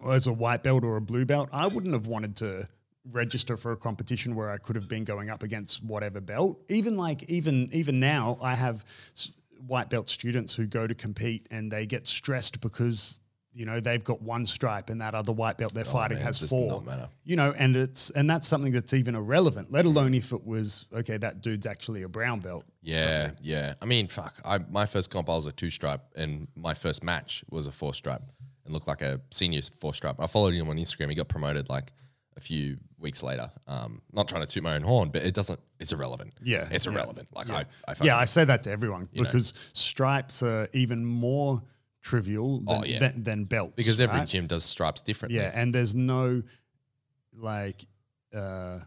as a white belt or a blue belt, I wouldn't have wanted to register for a competition where I could have been going up against whatever belt. Even like even even now, I have white belt students who go to compete and they get stressed because you know they've got one stripe and that other white belt they're oh, fighting Oh, man, has four. You know, and it's and that's something that's even irrelevant. Let mm. alone if it was okay, that dude's actually a brown belt. Yeah, yeah. I mean, fuck. I my first comp I was a two stripe, and my first match was a four stripe, and looked like a senior four stripe. I followed him on Instagram. He got promoted like a few weeks later. Um, not trying to toot my own horn, but it doesn't. It's irrelevant. Yeah, it's yeah, irrelevant. Like yeah. I, I Yeah, I say that to everyone know. because stripes are even more trivial than, Oh, yeah. than, than belts. because every right? gym does stripes differently. Yeah, and there's no like uh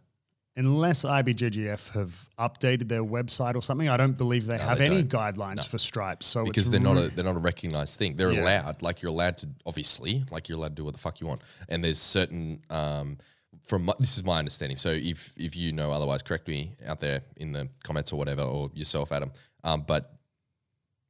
unless IBJJF have updated their website or something, I don't believe they have they any guidelines for stripes. So because they're not a they're not a recognized thing. They're Yeah. allowed, like you're allowed to, obviously, like you're allowed to do what the fuck you want. And there's certain, um, from my, this is my understanding. So if if you know otherwise, correct me out there in the comments or whatever, or yourself, Adam. Um, but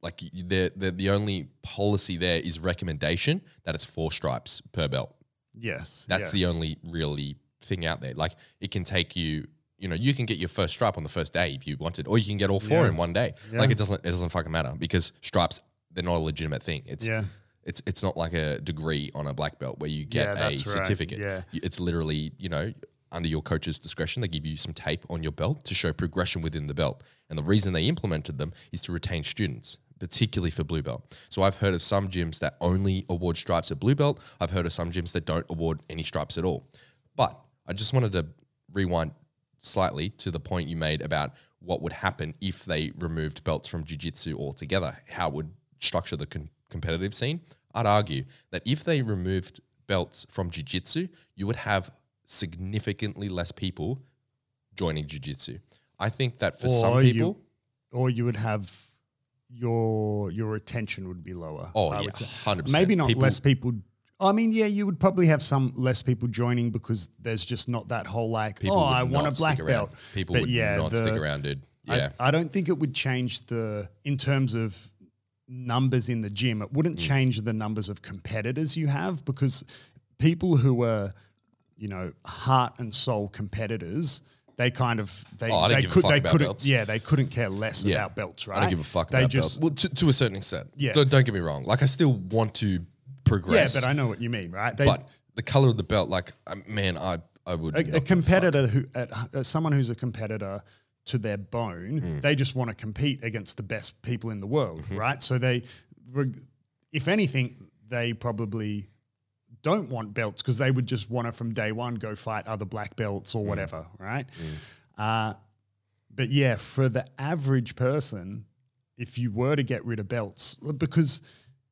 like the the the only policy there is recommendation that it's four stripes per belt. yes. That's yeah. the only really thing out there. Like it can take you, you know, you can get your first stripe on the first day if you wanted, or you can get all four Yeah. in one day. Yeah. Like it doesn't it doesn't fucking matter because stripes they're not a legitimate thing. It's Yeah. It's it's not like a degree on a black belt where you get Yeah, a that's right. certificate. Yeah. It's literally, you know, under your coach's discretion. They give you some tape on your belt to show progression within the belt. And the reason they implemented them is to retain students, particularly for blue belt. So I've heard of some gyms that only award stripes at blue belt. I've heard of some gyms that don't award any stripes at all. But I just wanted to rewind slightly to the point you made about what would happen if they removed belts from jiu-jitsu altogether, how it would structure the con- competitive scene. I'd argue that if they removed belts from jiu-jitsu, you would have significantly less people joining jiu-jitsu. I think that for some people, you, or you would have your your retention would be lower. oh I yeah, would say. hundred percent. maybe not people, less people. I mean, yeah, you would probably have some less people joining because there's just not that whole like, People oh, I want a black belt. People But would yeah, not the- stick around, dude. I- Yeah, I, don't think it would change the in terms of numbers in the gym. It Mm. wouldn't change the numbers of competitors you have because people who are, you know, heart and soul competitors. They kind of they Oh, they could they couldn't belts. yeah they couldn't care less Yeah. about belts right I don't give a fuck they about just belts. Well, to, to a certain extent. Yeah. Don't, don't get me wrong. Like I still want to progress. yeah but I know what you mean right they, but the color of the belt, like um, man, I I would a, a competitor who at, uh, someone who's a competitor to their bone Hmm. they just want to compete against the best people in the world Mm-hmm. right so they if anything they probably don't want belts because they would just want to from day one go fight other black belts or whatever right uh, but yeah for the average person if you were to get rid of belts because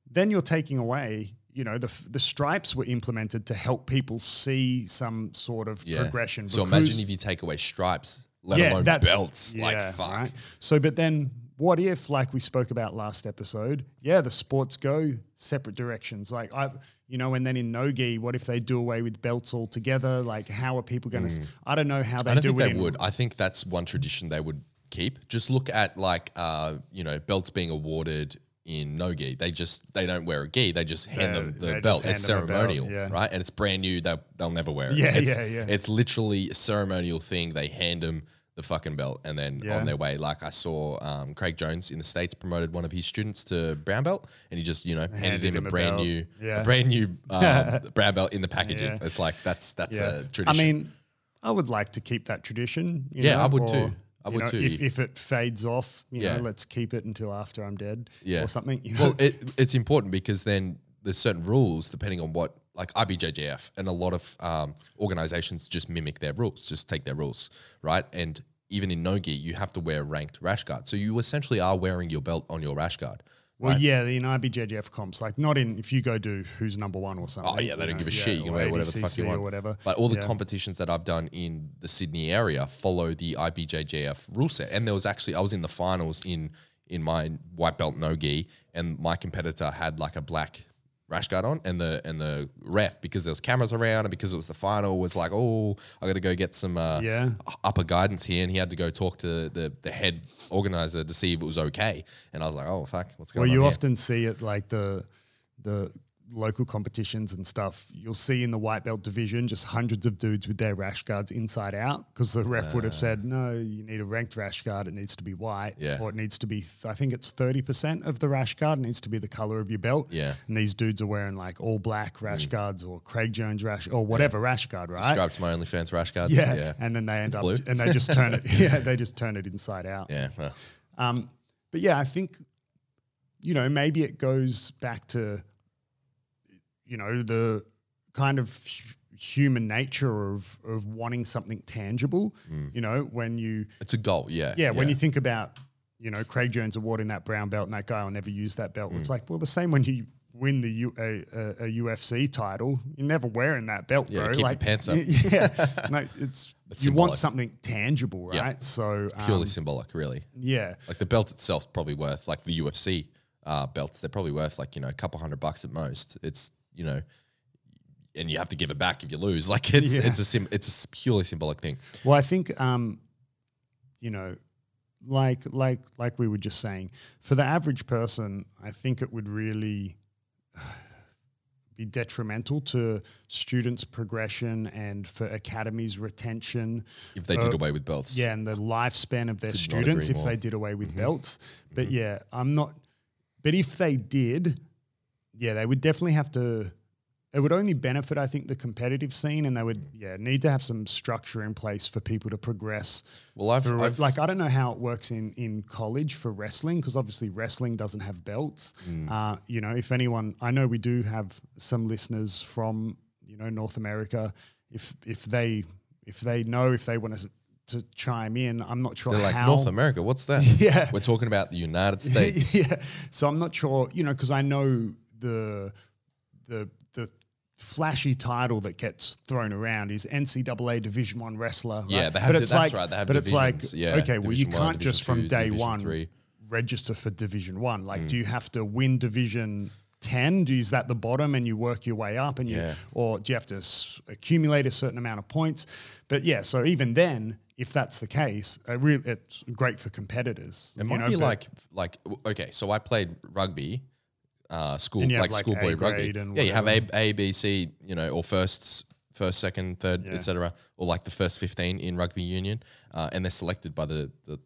then you're taking away you know the the stripes were implemented to help people see some sort of Yeah. progression So imagine if you take away stripes, let alone that's- belts. like yeah, fuck. right? So, but then what if, like we spoke about last episode, yeah, the sports go separate directions. Like I, you know, and then in no-gi, what if they do away with belts altogether? Like, how are people going to? I don't know how they. I don't do think it. they in- would. I think that's one tradition they would keep. Just look at like uh, you know, belts being awarded in no gi. They just they don't wear a gi. They just hand them the belt. It's a belt, ceremonial, yeah. right? And it's brand new. They'll they'll never wear it. Yeah, it's, yeah, yeah. It's literally a ceremonial thing. They hand them the fucking belt and then Yeah. on their way. Like I saw um, Craig Jones in the states promoted one of his students to brown belt, and he just you know handed, Handed him, him a a brand belt. new Yeah. a brand new um, brown belt in the packaging. Yeah. It's like that's that's a tradition. I mean, I would like to keep that tradition. you Yeah, know, I would too. I would know, too. If, if it fades off, you Yeah. know, let's keep it until after I'm dead, yeah. or something. You know? Well, it, it's important because then there's certain rules depending on what, like IBJJF, and a lot of um, organizations just mimic their rules, just take their rules, right? And even in Nogi, you have to wear ranked rash guard. So you essentially are wearing your belt on your rash guard. Well, yeah, in IBJJF comps, like not in if you go do who's number one or something. Oh yeah, they don't know, give a yeah, shit. You can wear whatever the fuck you want, or whatever. But all the Yeah. competitions that I've done in the Sydney area follow the IBJJF rule set. And there was actually I was in the finals in in my white belt no gi, and my competitor had like a black rash guard on, and the and the ref because there was cameras around and because it was the final was like, oh, I got to go get some uh, Yeah. upper guidance here, and he had to go talk to the the head organizer to see if it was okay. And I was like, oh fuck, what's going Well, on? Well you here? often see it like the the local competitions and stuff. You'll see in the white belt division just hundreds of dudes with their rash guards inside out because the ref would have said, no, you need a ranked rash guard. It needs to be white, Yeah. or it needs to be. I think it's thirty percent of the rash guard needs to be the color of your belt. Yeah. and these dudes are wearing like all black rash guards or Craig Jones rash or whatever rash guard, right? subscribe to my OnlyFans rash guards. Yeah. yeah, and then they end up blue. and they just turn it. Yeah, they just turn it inside out. yeah. Um, but yeah, I think, you know, maybe it goes back to, you know, the kind of human nature of of wanting something tangible. You know, when you It's a goal, yeah. yeah, when you think about, you know, Craig Jones awarding that brown belt and that guy will never use that belt. Mm. It's like, well, the same when you win the U, a, a, UFC title, you're never wearing that belt, Yeah, bro. keep your like, pants up. Yeah, no, it's, It's you want something tangible, Yeah. right? So purely um, symbolic, really. yeah, Like the belt itself probably worth like the UFC uh, belts. They're probably worth like you know a couple hundred bucks at most. It's you know, and you have to give it back if you lose. Like it's Yeah. it's a sim, it's a purely symbolic thing. Well, I think um, you know, like like like we were just saying, for the average person, I think it would really be detrimental to students' progression and for academies' retention. If they did Uh, away with belts, Yeah, and the lifespan of their Could students if more. they did away with belts. But yeah, I'm not. But if they did, yeah, they would definitely have to it would only benefit, I think, the competitive scene, and they would, yeah, need to have some structure in place for people to progress. Well, I've- through. I've- like I don't know how it works in in college for wrestling because obviously wrestling doesn't have belts. Mm. Uh, you know, if anyone, I know we do have some listeners from you know North America. If if they if they know if they want to to chime in, I'm not sure They're like how. North America. What's that? Yeah. we're talking about the United States. yeah. So I'm not sure, you know, because I know the the the flashy title that gets thrown around is NCAA Division One wrestler. Right? Yeah, they have di- that's right, they have but it's like. Yeah, okay, well, you one, can't just Division from day one three. Mm. register for Division One. Like, do you have to win Division? 10 do is that the bottom and you work your way up and you Yeah. or do you have to s- accumulate a certain amount of points but yeah so even then if that's the case re- it's great for competitors It you might know, be like like okay, so I played rugby, uh, school And you have, like, like, schoolboy rugby. Yeah, you have A. A, B, C, you know, or firsts, first, second, third, Yeah. etc., or like the first fifteen in rugby union, uh, and they're selected by the, the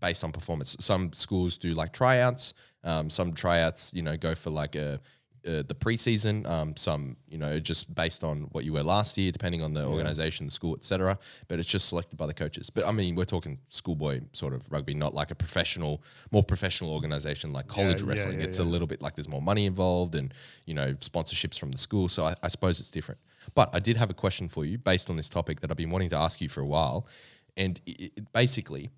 based on performance. Some schools do like tryouts. Um, some tryouts, you know, go for like a. Uh, the preseason, um, some you know, just based on what you were last year, depending on the organization, the school, etc. But it's just selected by the coaches. But I mean, we're talking schoolboy sort of rugby, not like a professional, more professional organization like college yeah, wrestling. yeah, it's yeah. a little bit like there's more money involved, and you know, sponsorships from the school. So I, I suppose it's different. But I did have a question for you based on this topic that I've been wanting to ask you for a while, and i i basically,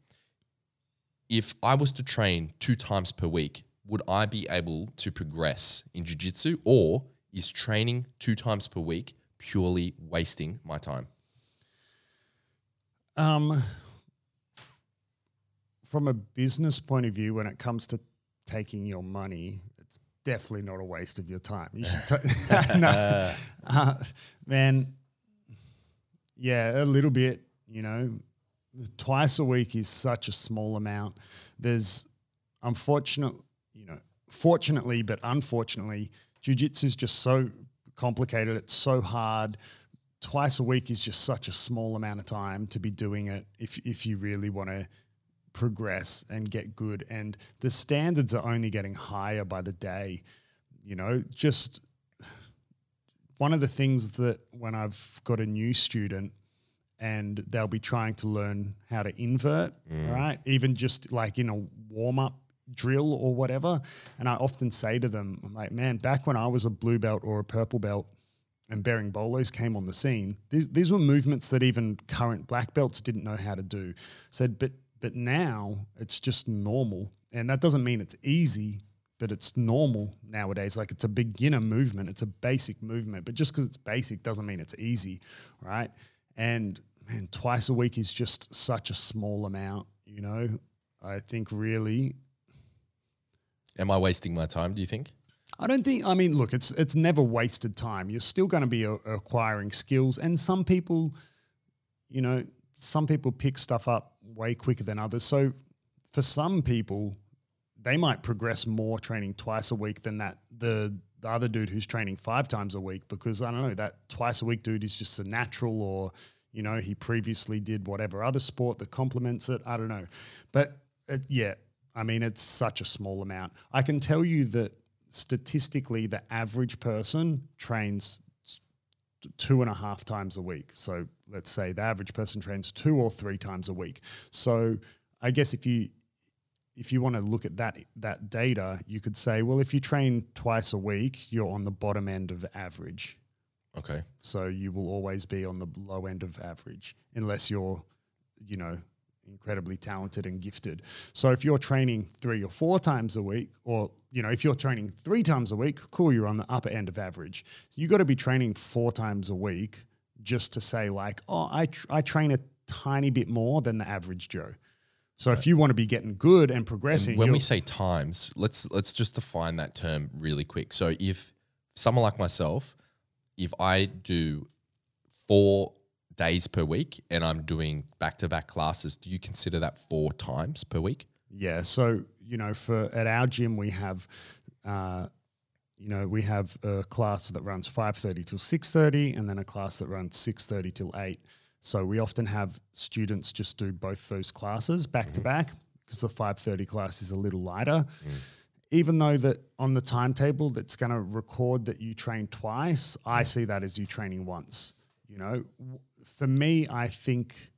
if I was to train two times per week, would I be able to progress in jiu-jitsu or is training two times per week purely wasting my time? Um, from a business point of view, when it comes to taking your money, it's definitely not a waste of your time. You should, ta- no, uh, man. Yeah, a little bit. You know, twice a week is such a small amount. There's, unfortunate, you know, fortunately, but unfortunately, jujitsu is just so complicated. It's so hard twice a week is just such a small amount of time to be doing it if if you really want to progress and get good and the standards are only getting higher by the day you know just one of the things that when I've got a new student and they'll be trying to learn how to invert, mm. right? Even just like in a warm up drill or whatever. And I often say to them, I'm like, man, back when I was a blue belt or a purple belt and berimbolos came on the scene, these, these were movements that even current black belts didn't know how to do. Said, but but now it's just normal. And that doesn't mean it's easy, but it's normal nowadays. Like it's a beginner movement, it's a basic movement. But just because it's basic doesn't mean it's easy, right? And man, twice a week is just such a small amount, you know? I think really Am I wasting my time, do you think? I don't think. I mean, look, it's it's never wasted time. You're still going to be a, acquiring skills, and some people, you know, some people pick stuff up way quicker than others. So, for some people, they might progress more training twice a week than that the the other dude who's training five times a week because I don't know that twice a week dude is just a natural or you know he previously did whatever other sport that complements it. I don't know, but it, yeah, I mean it's such a small amount. I can tell you that statistically, the average person trains two and a half times a week. So let's say the average person trains two or three times a week. So I guess if you if you want to look at that that data, you could say, well, if you train twice a week, you're on the bottom end of average. Okay. So you will always be on the low end of average unless you're, you know, incredibly talented and gifted. So if you're training three or four times a week, or you know, if you're training three times a week, cool, you're on the upper end of average. So you got to be training four times a week just to say like, oh, I tr- I train a tiny bit more than the average Joe. So if you want to be getting good and progressing, when we say times, let's let's just define that term really quick. So if someone like myself, if I do four days per week and I'm doing back to back classes, do you consider that four times per week? Yeah. So, you know, for at our gym, we have, uh, you know, we have a class that runs 5.30 till 6.30 and then a class that runs 6.30 till 8. So we often have students just do both those classes back to back because the 5.30 class is a little lighter. Mm. even though that on the timetable that's going to record that you train twice, I mm. see that as you training once. You know, for me, I think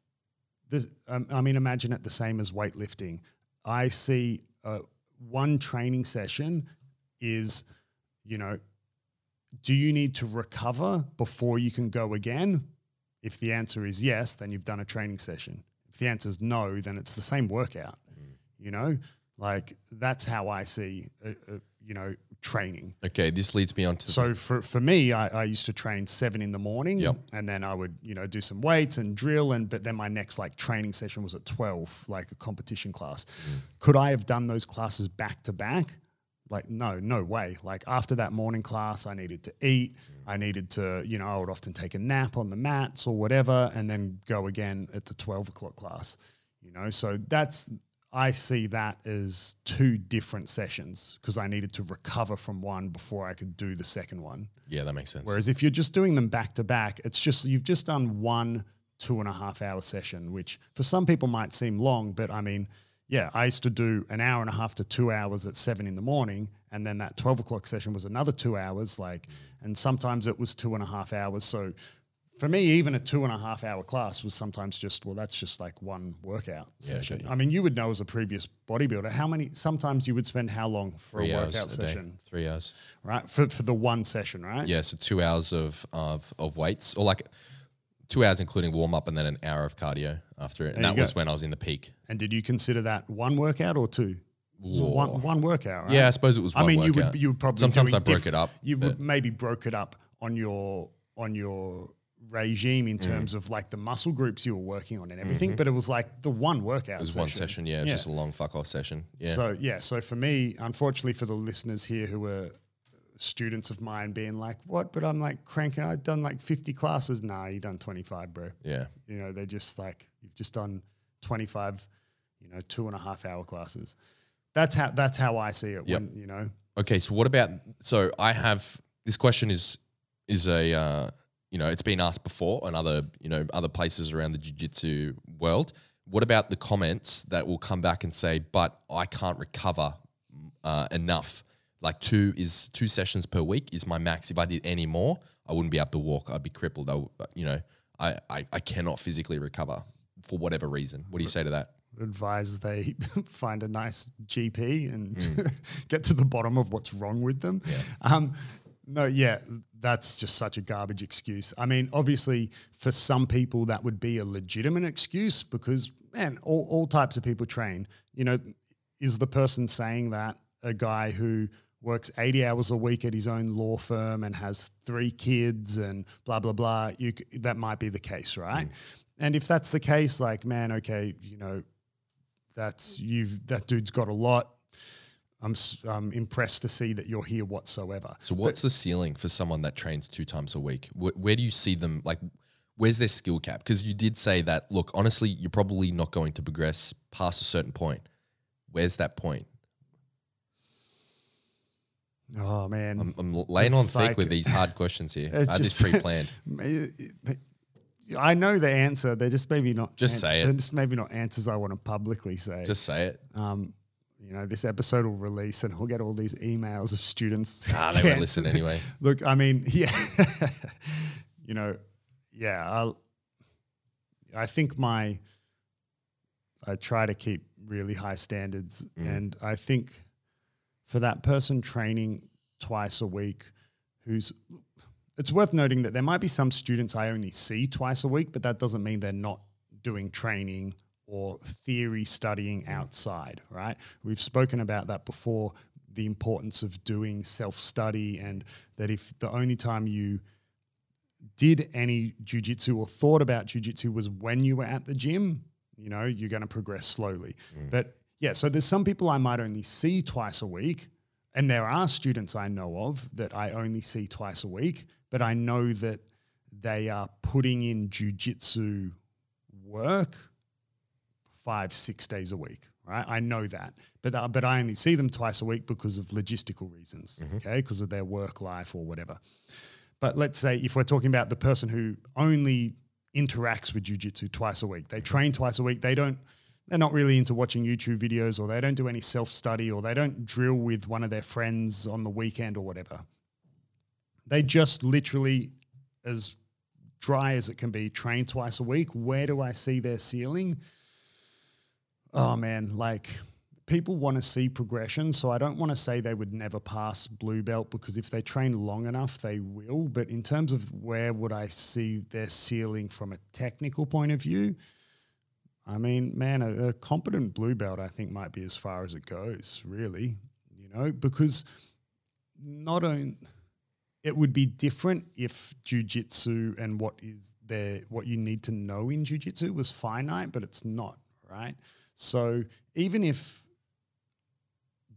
this. Um, I mean, imagine it the same as weightlifting. I see uh, one training session is, you know, do you need to recover before you can go again? If the answer is yes, then you've done a training session. If the answer is no, then it's the same workout. You know, like that's how I see, uh, uh, you know, training. Okay, this leads me on to So for, for me, I, I used to train seven in the morning, Yep. and then I would you know do some weights and drill, and but then my next like training session was at twelve, like a competition class. Mm. Could I have done those classes back to back? Like no, no way. Like after that morning class, I needed to eat. Mm. I needed to you know I would often take a nap on the mats or whatever, and then go again at the twelve o'clock class. You know, so that's I see that as two different sessions because I needed to recover from one before I could do the second one. yeah, that makes sense. Whereas if you're just doing them back to back, it's just you've just done one two and a half hour session, which for some people might seem long, but I mean, yeah, I used to do an hour and a half to two hours at seven in the morning, and then that twelve o'clock session was another two hours, like, and sometimes it was two and a half hours. So for me, even a two and a half hour class was sometimes just well, that's just like one workout session. I mean, you would know as a previous bodybuilder how many. Sometimes you would spend how long for Three a workout a day. session, Three hours. right? For for the one session, right? Yeah, so two hours of of, of weights, or like two hours including warm up, and then an hour of cardio after it. And There that was when I was in the peak. And did you consider that one workout or two? One, one workout, right? Yeah, I suppose it was. I mean, you would you would probably sometimes I broke diff- it up. You would maybe broke it up on your on your regime Mm. in terms of like the muscle groups you were working on and everything, but it was like the one workout. Mm-hmm. It was one session, yeah, It was just a long fuck off session. Yeah, So yeah, so for me, unfortunately for the listeners here who are students of mine being like, what? But I'm like cranking. I've done like 50 classes. Nah, you done 25, bro. yeah. You know, they're just like you've just done 25, you know, two and a half hour classes. That's how that's how I see it. Yep. When you know, Okay, so what about? So I have this question is is a uh, you know it's been asked before on other you know other places around the jiu-jitsu world. What about the comments that will come back and say, "But I can't recover uh, enough. Like two is two sessions per week is my max. If I did any more, I wouldn't be able to walk. I'd be crippled. I, w- you know, I, I I cannot physically recover for whatever reason. What do you say to that? advise they find a nice GP and Mm. get to the bottom of what's wrong with them. Um, no, yeah, that's just such a garbage excuse. I mean, obviously, for some people, that would be a legitimate excuse because, man, all, all types of people train. You know, is the person saying that a guy who works 80 hours a week at his own law firm and has three kids and blah, blah, blah? You, that might be the case, right? Mm. And if that's the case, like, man, okay, you know, that's you've that dude's got a lot. I'm I'm impressed to see that you're here whatsoever. So what's the ceiling for someone that trains two times a week? Where, where do you see them? Like, where's their skill cap? Because you did say that. Look, honestly, you're probably not going to progress past a certain point. Where's that point? Oh man, I'm, I'm laying on thick like- with these hard questions here. I It's this just- pre-planned. I know the answer. They're just maybe not. Just ans- say it. They're just maybe not answers I want to publicly say. Just say it. um, you know, this episode will release, and we'll get all these emails of students. Ah, they won't listen anyway. Look, I mean, yeah, you know, yeah, I'll, I think my, I try to keep really high standards, and I think for that person training twice a week, who's, it's worth noting that there might be some students I only see twice a week, but that doesn't mean they're not doing training or theory studying outside, right? We've spoken about that before the importance of doing self study, and that if the only time you did any jujitsu or thought about jujitsu was when you were at the gym, you know, you're going to progress slowly. Mm. But yeah, so there's some people I might only see twice a week. And there are students I know of that I only see twice a week, but I know that they are putting in jujitsu work five, six days a week, right? I know that, but uh, but I only see them twice a week because of logistical reasons, okay, because of their work life or whatever. But let's say if we're talking about the person who only interacts with jujitsu twice a week, they train twice a week, they don't they're not really into watching YouTube videos or they don't do any self study or they don't drill with one of their friends on the weekend or whatever. They just literally, as dry as it can be, train twice a week. Where do I see their ceiling? Oh man, like people want to see progression. So I don't want to say they would never pass blue belt because if they train long enough, they will. But in terms of where would I see their ceiling from a technical point of view, I mean, man, a, a competent blue belt I think might be as far as it goes, really. You know, because not only it would be different if jujitsu and what is there, what you need to know in jujitsu was finite, but it's not, right? So even if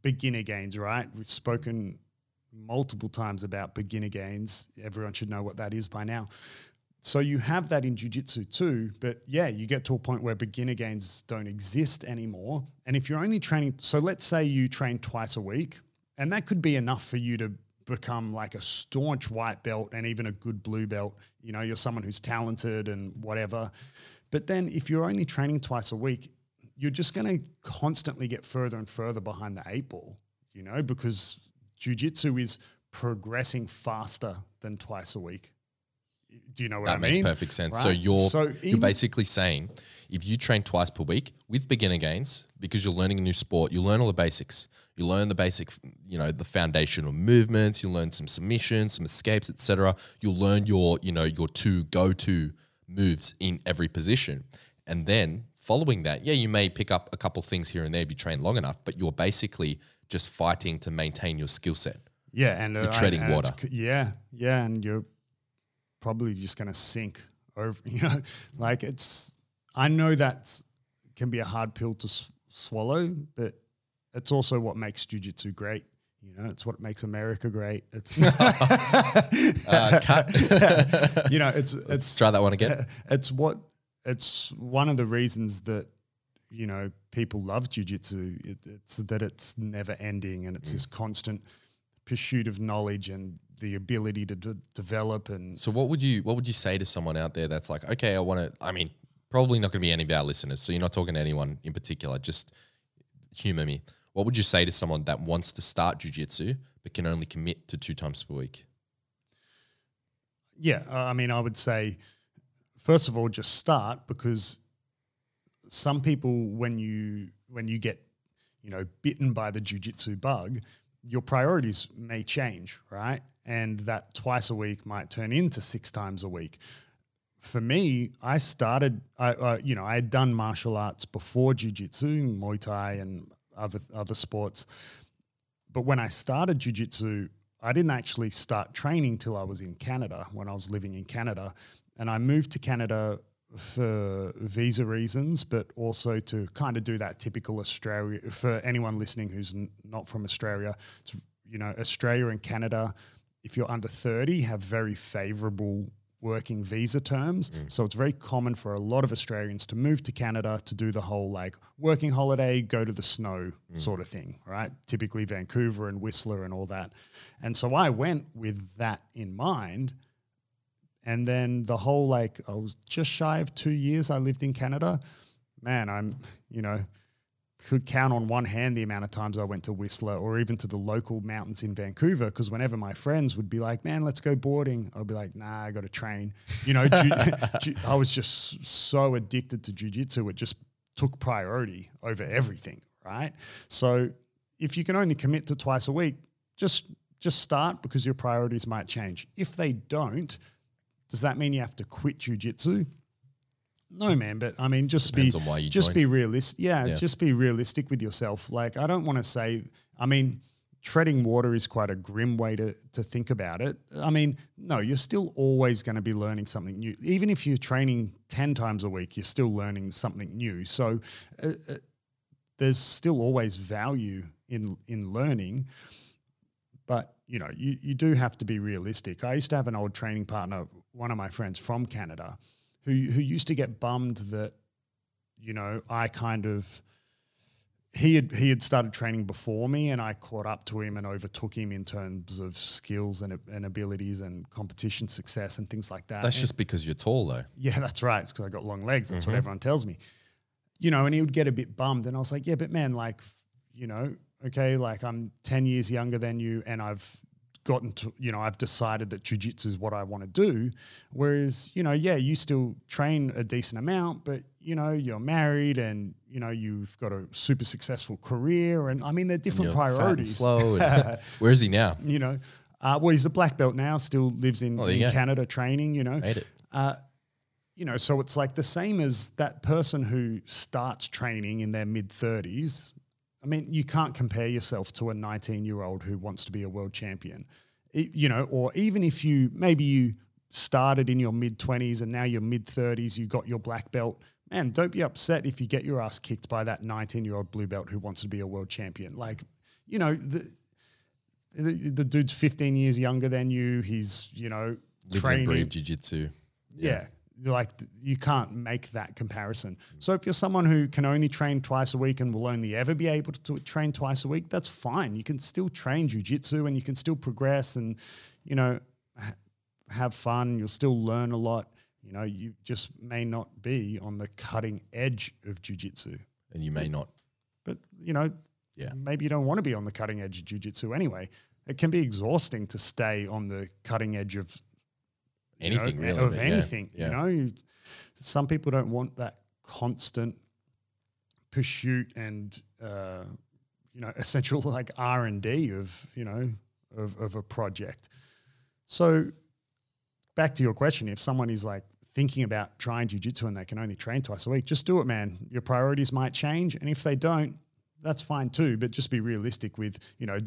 beginner gains, right? We've spoken multiple times about beginner gains. Everyone should know what that is by now. So you have that in jujitsu too, but yeah, you get to a point where beginner gains don't exist anymore. And if you're only training, so let's say you train twice a week, and that could be enough for you to become like a staunch white belt and even a good blue belt. You know, you're someone who's talented and whatever. But then if you're only training twice a week, you're just going to constantly get further and further behind the eight ball, you know, because jujitsu is progressing faster than twice a week. Do you know what that I makes perfect sense. Right? So you're So you're even- basically saying if you train twice per week with beginner gains because you're learning a new sport, you learn all the basics. You learn the basic, you know, the foundational movements. You learn some submissions, some escapes, etc. You'll learn your, you know, your two go-to moves in every position, and then following that, yeah, you may pick up a couple things here and there if you train long enough, but you're basically just fighting to maintain your skill set. Yeah, and uh, You're treading and it's water. Yeah, yeah, and you're probably just going to sink over. You know, like it's. I know that can be a hard pill to s- swallow, but it's also what makes jujitsu great. You know, it's what makes America great. It's Uh, you know, it's it's Let's try that one again. it's what it's one of the reasons that you know people love jujitsu. It, it's that it's never ending and it's mm. this constant pursuit of knowledge and the ability to d- develop and So what would you what would you say to someone out there that's like, okay, I want to. I mean, probably not going to be any of our listeners. So you're not talking to anyone in particular. Just humor me. What would you say to someone that wants to start jujitsu but can only commit to two times per week? yeah. I mean, I would say first of all, just start because some people when you when you get you know bitten by the jujitsu bug, your priorities may change, right? And that twice a week might turn into six times a week. For me, I started, I, uh, you know, I had done martial arts before jujitsu, Muay Thai, and other other sports. But when I started jujitsu, I didn't actually start training till I was in Canada when I was living in Canada, and I moved to Canada for visa reasons, but also to kind of do that typical Australia. For anyone listening who's n- not from Australia, it's, you know, Australia and Canada, if you're under 30, have very favorable working visa terms. Mm. So it's very common for a lot of Australians to move to Canada to do the whole like working holiday, go to the snow mm. sort of thing, right? Typically Vancouver and Whistler and all that. And so I went with that in mind. And then the whole like, I was just shy of two years I lived in Canada. Man, I'm, you know, could count on one hand the amount of times I went to Whistler or even to the local mountains in Vancouver. Because whenever my friends would be like, "Man, let's go boarding," I'd be like, "Nah, I got to train." You know, ju- ju- I was just so addicted to jujitsu, it just took priority over everything, right? So if you can only commit to twice a week, just just start because your priorities might change. If they don't, does that mean you have to quit jujitsu? No, man. But I mean, just Depends be on why you just joined. be realistic. Yeah, Yeah. just be realistic with yourself. Like, I don't want to say. I mean, treading water is quite a grim way to to think about it. I mean, no, you're still always going to be learning something new. Even if you're training ten times a week, you're still learning something new. So. Uh, uh, there's still always value in in learning, but you know you, you do have to be realistic. I used to have an old training partner, one of my friends from Canada, who who used to get bummed that you know I kind of he had he had started training before me, and I caught up to him and overtook him in terms of skills and, and abilities and competition success and things like that. That's And- just because you're tall, though. yeah, that's right. It's because I got long legs. That's what mm-hmm. everyone tells me. you know, and he would get a bit bummed. And I was like, yeah, but man, like, you know, okay, like I'm 10 years younger than you and I've gotten to, you know, I've decided that jujitsu is what I want to do. Whereas, you know, yeah, you still train a decent amount, but, you know, you're married and, you know, you've got a super successful career. And I mean, they're different You're fat and priorities. slow. where is he now? you know, uh, well, he's a black belt now, still lives in, Oh, in. Canada training, you know. Made it. You know, so it's like the same as that person who starts training in their mid 30s. I mean, you can't compare yourself to a 19 year old who wants to be a world champion. It- you know, or even if you maybe you started in your mid 20s and now you're mid 30s, you got your black belt. Man, don't be upset if you get your ass kicked by that 19 year old blue belt who wants to be a world champion. Like, you know, the, the, the dude's 15 years younger than you. He's, you know, and training. jiu-jitsu. Yeah. Like you can't make that comparison. So if you're someone who can only train twice a week and will only ever be able to train twice a week, that's fine. You can still train jujitsu and you can still progress and, you know, ha- have fun. You'll still learn a lot. You know, you just may not be on the cutting edge of jujitsu. And you may not. But, you know, Yeah. maybe you don't want to be on the cutting edge of jujitsu anyway. It can be exhausting to stay on the cutting edge of you know, Anything really. of but yeah, anything. Yeah. You know, some people don't want that constant pursuit and uh, you know essential like R and D of you know of, of a project. So back to your question, if someone is like thinking about trying jujitsu and they can only train twice a week, just do it, man. Your priorities might change, and if they don't, that's fine too. But just be realistic with you know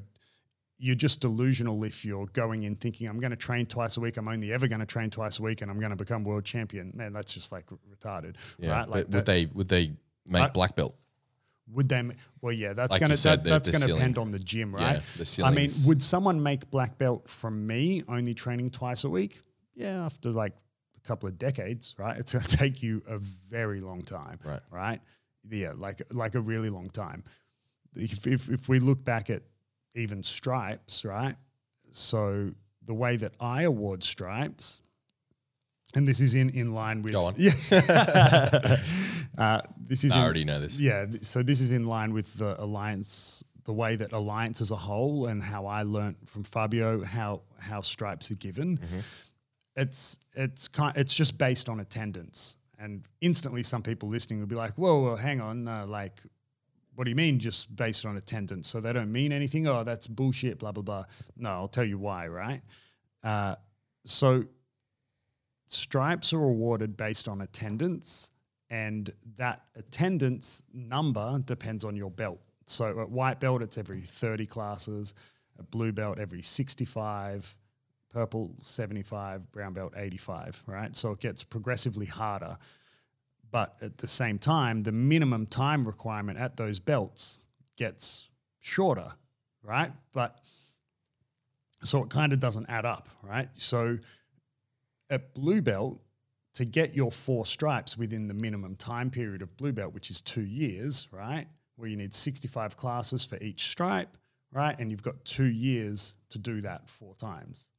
you're just delusional if you're going in thinking I'm going to train twice a week. I'm only ever going to train twice a week, and I'm going to become world champion. Man, that's just like retarded, Yeah. right? But Like, would that- they would they make I- black belt? would they? Well, yeah, that's Like gonna said, that, the- that's the going to ceiling. depend on the gym, Yeah, right? the I mean, would someone make black belt from me only training twice a week? Yeah, after like a couple of decades, right? It's going to take you a very long time, Right. Right? Yeah, like like a really long time. If if, if we look back at even stripes, right? So the way that I award stripes. And this is in, in line with Go on. Yeah, uh, this is I in- already know this. yeah, so this is in line with the alliance, the way that alliance as a whole, and how I learnt from Fabio how how stripes are given. It's it's kind, it's just based on attendance, and instantly some people listening will be like, "Whoa, whoa hang on, uh, like." What do you mean just based on attendance? So they don't mean anything? Oh, that's bullshit, blah, blah, blah. No, I'll tell you why, right? Uh, so stripes are awarded based on attendance, and that attendance number depends on your belt. So at white belt, it's every 30 classes, at blue belt, every 65, purple, 75, brown belt, 85, right? So it gets progressively harder. But at the same time, the minimum time requirement at those belts gets shorter, right? But so it kind of doesn't add up, right? So at blue belt, to get your four stripes within the minimum time period of blue belt, which is two years, right? Where you need 65 classes for each stripe, right? And you've got two years to do that four times,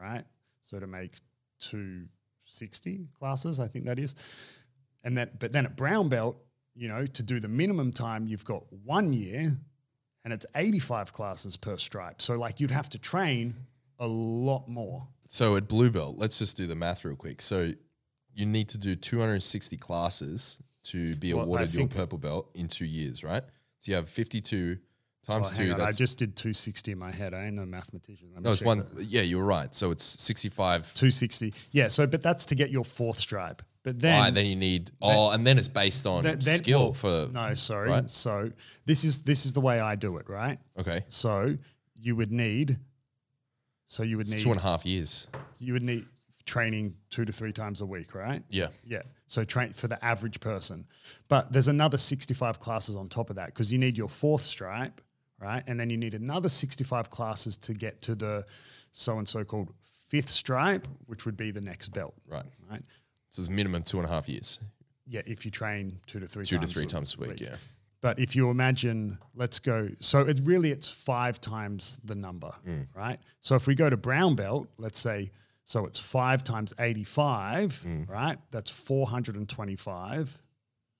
right? So to make 260 classes, I think that is. And that, but then at brown belt, you know, to do the minimum time, you've got one year and it's 85 classes per stripe. So like you'd have to train a lot more. So at blue belt, let's just do the math real quick. So you need to do 260 classes to be Well, awarded your purple belt in two years, right? So you have 52 times Oh, two. on, I just did 260 in my head. I ain't no mathematician. Let no, it's one. that. Yeah, you were right. So it's 65. 260. Yeah, so but that's to get your fourth stripe. But then, Why? Then you need. Oh, and then it's based on then- then- skill well, for. No, sorry. right? So this is this is the way I do it, right? Okay. So you would need so you would It's need two and a half years. you would need training two to three times a week, right? Yeah. Yeah. So train for the average person. But there's another 65 classes on top of that because you need your fourth stripe, right? And then you need another 65 classes to get to the so and so called fifth stripe, which would be the next belt, Right. right? So it's minimum two and a half years. Yeah, if you train two to three Two to times three times a week. Yeah. But if you imagine, let's go. So it really it's five times the number, Mm. right? So if we go to brown belt, let's say, so it's five times eighty-five, Mm. right? That's four hundred and twenty-five,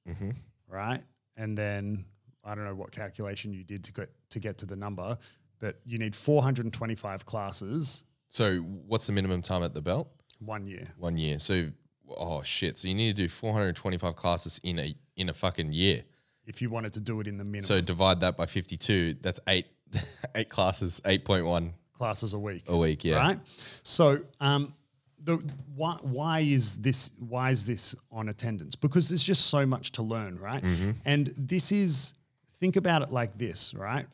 Mm-hmm. right? And then I don't know what calculation you did to get to get to the number, but you need 425 classes So what's the minimum time at the belt? one year. One year. So oh shit. So you need to do 425 classes in a in a fucking year. If you wanted to do it in the minimum So divide that by 52. That's eight eight classes, 8.1 classes a week. a week. Yeah. right? So, um, the why why is this why is this on attendance? Because there's just so much to learn, right? Mm-hmm. And this is think about it like this, right?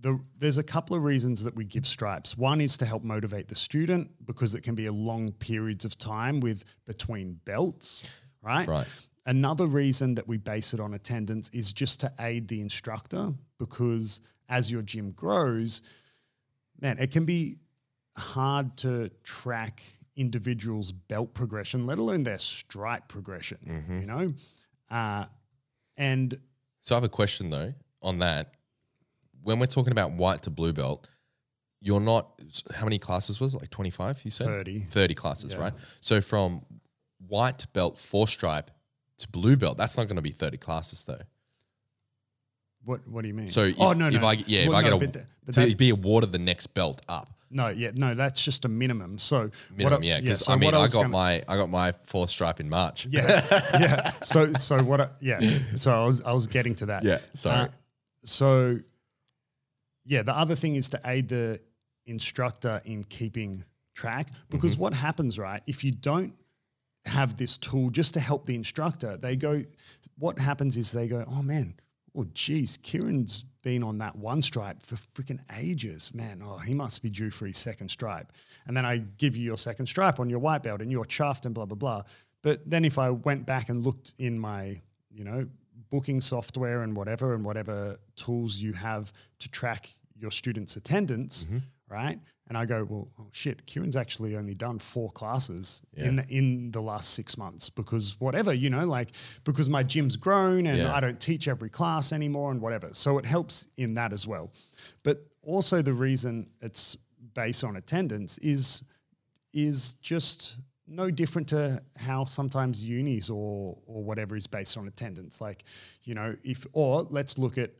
The, there's a couple of reasons that we give stripes. One is to help motivate the student because it can be a long periods of time with between belts, right? Right. Another reason that we base it on attendance is just to aid the instructor because as your gym grows, man, it can be hard to track individuals' belt progression, let alone their stripe progression, Mm-hmm. you know? Uh, and So I have a question though on that. When we're talking about white to blue belt, you're not how many classes was it? Like 25, you said? 30. 30 classes, right? So from white belt four stripe to blue belt, that's not going to be 30 classes though. what what do you mean? So if, oh, no, if no. I yeah, if Well, I get a but to be awarded the next belt up. no, yeah, no, that's just a minimum. So Minimum, I, yeah, because so I mean what I, got gonna- my I got my fourth stripe in March. yeah, yeah. So so what? I, yeah. So I was I was getting to that. Yeah, sorry. Uh, so yeah, the other thing is to aid the instructor in keeping track because Mm-hmm. what happens, right? If you don't have this tool just to help the instructor, they go. What happens is they go, oh man, oh geez, Kieran's been on that one stripe for freaking ages, man. Oh, he must be due for his second stripe. And then I give you your second stripe on your white belt, and you're chuffed and blah blah blah. But then if I went back and looked in my, you know, booking software and whatever and whatever tools you have to track your students' attendance, mm-hmm. right? And I go, well, oh shit, Kieran's actually only done four classes in the, in the last six months because whatever, you know, like because my gym's grown and Yeah. I don't teach every class anymore and whatever. So it helps in that as well. But also the reason it's based on attendance is is just no different to how sometimes unis or or whatever is based on attendance. Like, you know, if or let's look at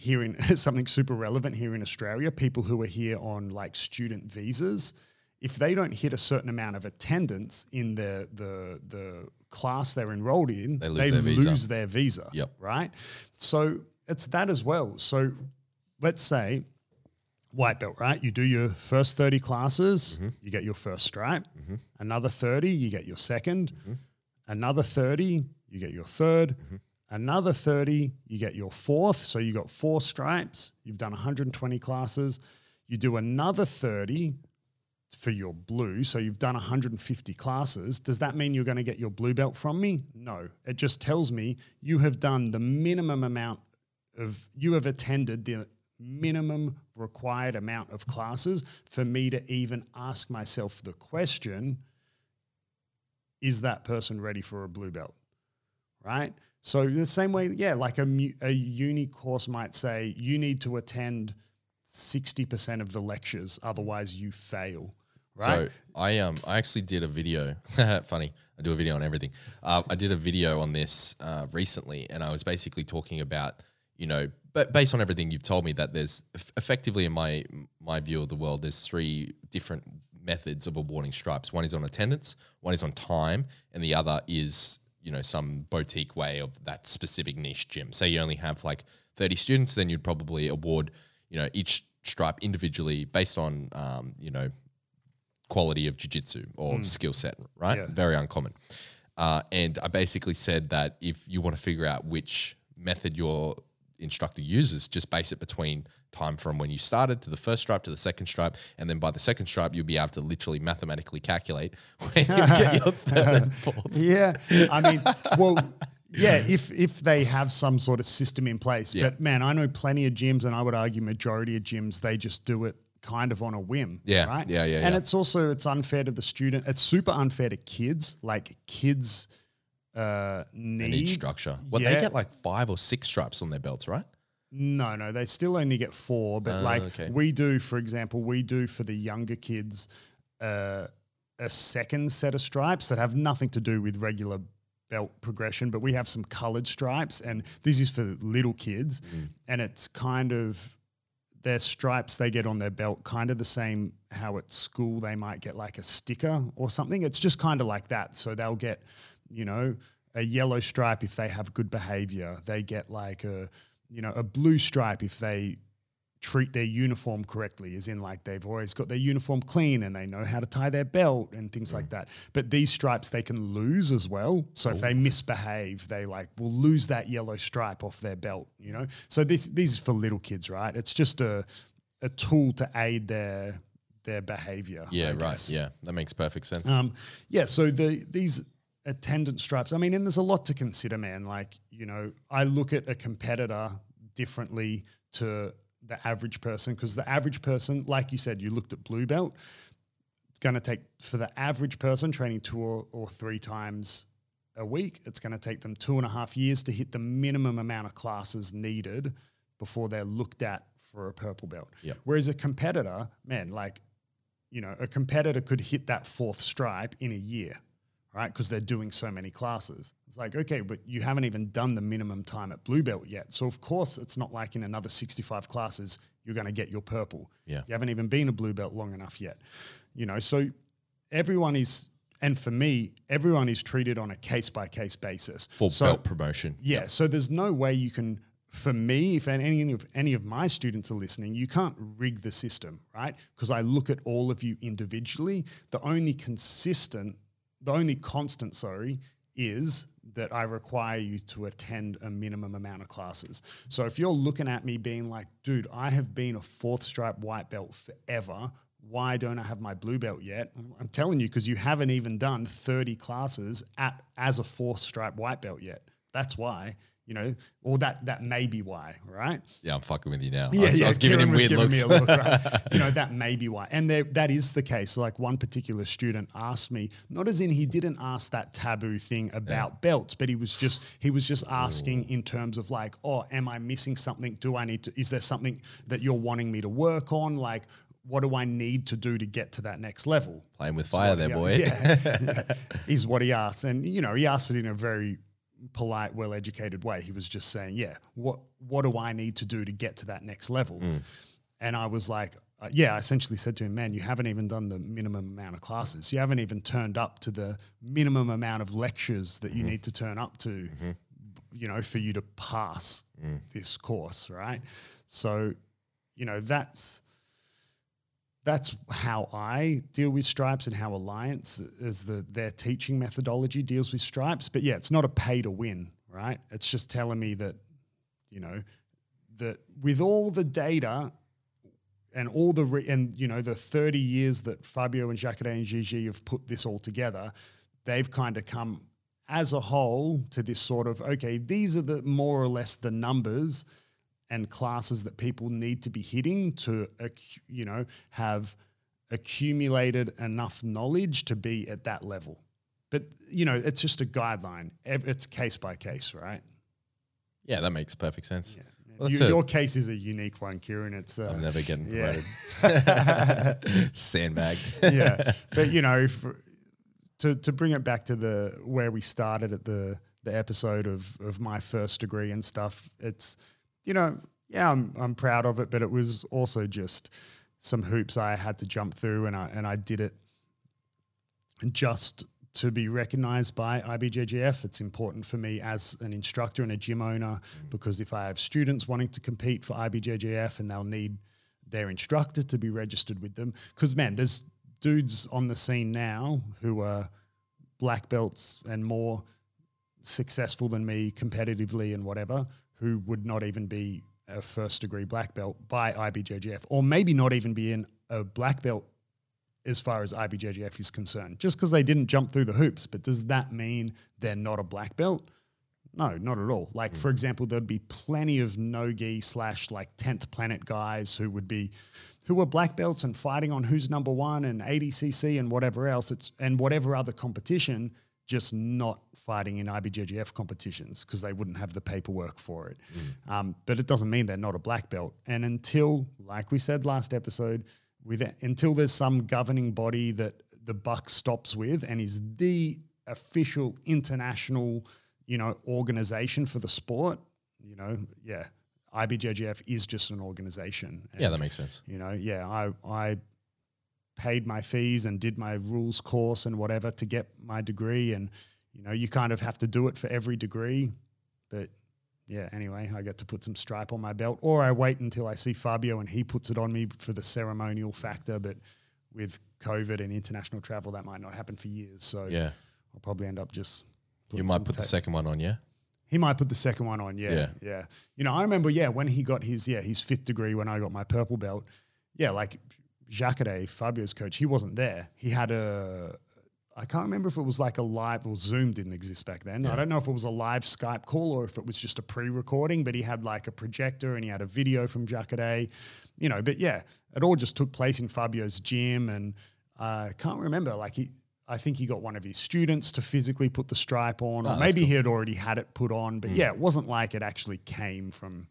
here in something super relevant here in Australia, people who are here on like student visas, if they don't hit a certain amount of attendance in the the the class they're enrolled in, They lose they their visa. their visa. Yep. Right. So it's that as well. So let's say white belt, right? You do your first 30 classes, Mm-hmm. you get your first stripe. Another 30, you get your 2nd Mm-hmm. Another 30, you get your 3rd Another 30, you get your fourth. So you got four stripes. You've done 120 classes. You do another 30 for your blue. So you've done 150 classes. Does that mean you're going to get your blue belt from me? No. It just tells me you have done the minimum amount of, you have attended the minimum required amount of classes for me to even ask myself the question is that person ready for a blue belt? Right? So, the same way, yeah, like a, a uni course might say you need to attend 60% of the lectures, otherwise, you fail. Right? So I um I actually did a video. funny, I do a video on everything. Uh, I did a video on this uh, recently, and I was basically talking about you know, but based on everything you've told me, that there's eff- effectively in my my view of the world, there's three different methods of awarding stripes. One is on attendance, one is on time, and the other is you know some boutique way of that specific niche gym. Say you only have like 30 students, then you'd probably award you know each stripe individually based on um, you know quality of jiu-jitsu or skill set, right? Yeah. Very uncommon. Uh, and I basically said that if you want to figure out which method your instructor uses, just base it between time from when you started to the first stripe to the second stripe, and then by the second stripe, you'll be able to literally mathematically calculate when you get your third and fourth. Yeah, I mean, well, yeah, if if they have some sort of system in place. Yeah. But man, I know plenty of gyms, and I would argue majority of gyms they just do it kind of on a whim. Yeah, right. yeah, yeah, And yeah. it's also it's unfair to the student. It's super unfair to kids. Like kids uh, need. need structure. Well, they get like five or six stripes on their belts, right? No, no, they still only get four. But Oh, like okay. we do, for example, we do for the younger kids uh, a second set of stripes that have nothing to do with regular belt progression, but we have some colored stripes, and this is for little kids, and it's kind of their stripes they get on their belt, kind of the same how at school they might get like a sticker or something. It's just kind of like that. So they'll get, you know, a yellow stripe if they have good behavior. They get like a, you know, a blue stripe if they treat their uniform correctly, as in like they've always got their uniform clean and they know how to tie their belt and things like that. But these stripes they can lose as well. So if they misbehave, they like will lose that yellow stripe off their belt, you know? So this is for little kids, right? It's just a a tool to aid their their behavior. Yeah, right. Yeah, that makes perfect sense. Um, yeah, so the these attendant stripes. I mean, and there's a lot to consider, man. Like, you know, I look at a competitor differently to the average person because the average person, like you said, you looked at blue belt. It's going to take for the average person training two or, or three times a week. It's going to take them two and a half years to hit the minimum amount of classes needed before they're looked at for a purple belt. Yep. Whereas a competitor, man, like you know, a competitor could hit that fourth stripe in a year, right? Because they're doing so many classes. It's like, okay, but you haven't even done the minimum time at blue belt yet. So of course, it's not like in another 65 classes you're going to get your purple. Yeah. You haven't even been a blue belt long enough yet. You know, so everyone is and for me, everyone is treated on a case by case basis. Full so, belt promotion. yeah. So there's no way you can, for me, if any of any of my students are listening, you can't rig the system, right? Because I look at all of you individually. The only consistent, the only constant, sorry, is that I require you to attend a minimum amount of classes. So if you're looking at me being like, dude, I have been a fourth stripe white belt forever. Why don't I have my blue belt yet? I'm telling you because you haven't even done 30 classes at as a fourth stripe white belt yet. That's why, you know, or that that may be why, right? Yeah, I'm fucking with you now. Yeah, I was, yeah. I was giving Kieran him weird giving looks. me a look, right? you know, that may be why. And there, that is the case. Like one particular student asked me, not as in he didn't ask that taboo thing about belts, but he was just he was just asking in terms of like, oh, am I missing something? Do I need to? Is there something that you're wanting me to work on? Like, what do I need to do to get to that next level? Playing with fire there, boy. Yeah, yeah, is what he asked, and you know, he asked it in a very polite, well-educated way. He was just saying, "Yeah, what what do I need to do to get to that next level?" Mm. And I was like, uh, "Yeah." I essentially said to him, "Man, you haven't even done the minimum amount of classes. You haven't even turned up to the minimum amount of lectures that you mm-hmm. need to turn up to, mm-hmm. you know, for you to pass mm. this course, right?" So, you know, that's that's how I deal with stripes and how Alliance is the their teaching methodology deals with stripes. But yeah, it's not a pay to win, right? It's just telling me that, you know, that with all the data and all the re- and you know the 30 years that Fabio and Jacare and Gigi have put this all together, they've kind of come as a whole to this sort of okay, these are the more or less the numbers and classes that people need to be hitting to you know have accumulated enough knowledge to be at that level. But you know, it's just a guideline. It's case by case, right? Yeah, that makes perfect sense. Yeah. Well, You- a- your case is a unique one, Kieran. It's uh, I'm never getting yeah. promoted. Sandbagged. yeah, but you know, to to bring it back to the where we started at the the episode of of my first degree and stuff, it's you know, yeah, I'm I'm proud of it, but it was also just some hoops I had to jump through, and I and I did it just to be recognized by IBJJF. It's important for me as an instructor and a gym owner because if I have students wanting to compete for IBJJF and they'll need their instructor to be registered with them, because man, there's dudes on the scene now who are black belts and more successful than me competitively and whatever, who would not even be a first degree black belt by IBJJF, or maybe not even be in a black belt as far as IBJJF is concerned, just because they didn't jump through the hoops. But does that mean they're not a black belt? No, not at all. Like, for mm. example, there'd be plenty of no-gi slash like 10th planet guys who would be, who were black belts and fighting on who's number one and ADCC and whatever else, it's and whatever other competition, just not fighting in IBJJF competitions because they wouldn't have the paperwork for it. Um, but it doesn't mean they're not a black belt. And until, like we said last episode, with until there's some governing body that the buck stops with and is the official international, you know, organization for the sport, you know, yeah, IBJJF is just an organization. yeah, that makes sense. You know, yeah, I I paid my fees and did my rules course and whatever to get my degree, and you know, you kind of have to do it for every degree, but yeah, anyway, I get to put some stripe on my belt, or I wait until I see Fabio and he puts it on me for the ceremonial factor. But with COVID and international travel, that might not happen for years. So Yeah. I'll probably end up just. You might put the second one on, yeah? he might put the second one on. Yeah, Yeah. yeah. You know, I remember. Yeah, when he got his yeah his fifth degree when I got my purple belt. Yeah, like Jacare, Fabio's coach, he wasn't there. He had a. I can't remember if it was like a live or Zoom didn't exist back then. I don't know if it was a live Skype call or if it was just a pre-recording, but he had like a projector and he had a video from Jacare, you know. But yeah, it all just took place in Fabio's gym, and uh, I can't remember. Like he, I think he got one of his students to physically put the stripe on, or that's maybe he had already had it put on. But yeah, it wasn't like it actually came from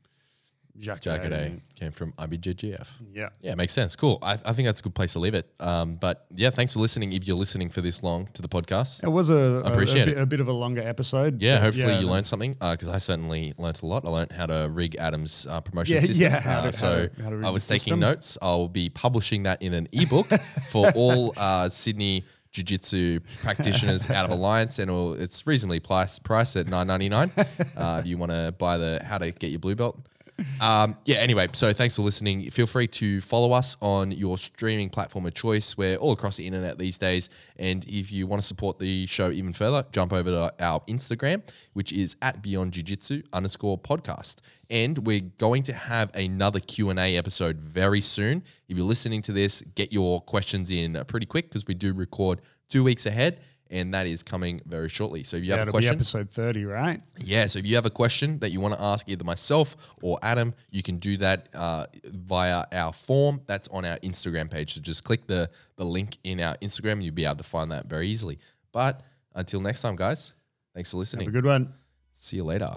Jacare. Jacare came from IBJJF. Yeah. Yeah, makes sense. Cool. I, I think that's a good place to leave it. Um, but yeah, thanks for listening. If you're listening for this long to the podcast, It was a, a, appreciate a, bit, it. a bit of a longer episode. yeah, hopefully you learned something because I certainly learned a lot. I learned how to rig Adam's uh, promotion Yeah, system. yeah, how Uh, to- so how to- how to I was taking system. notes. I'll be publishing that in an ebook for all uh, Sydney Jiu Jitsu practitioners out of Alliance, and it's reasonably priced, priced at nine ninety nine. Uh, if you want to buy the how to get your blue belt. Um, yeah, anyway, so thanks for listening. Feel free to follow us on your streaming platform of choice. We're all across the internet these days. And if you want to support the show even further, jump over to our Instagram, which is at Beyond Jiu Jitsu underscore podcast. And we're going to have another Q&A episode very soon. If you're listening to this, get your questions in pretty quick because we do record two weeks ahead. And that is coming very shortly. So if you Yeah, have a question, episode 30, right? yeah, so if you have a question that you want to ask either myself or Adam, you can do that uh, via our form that's on our Instagram page. So just click the, the link in our Instagram and you'll be able to find that very easily. But until next time, guys, thanks for listening. Have a good one. See you later.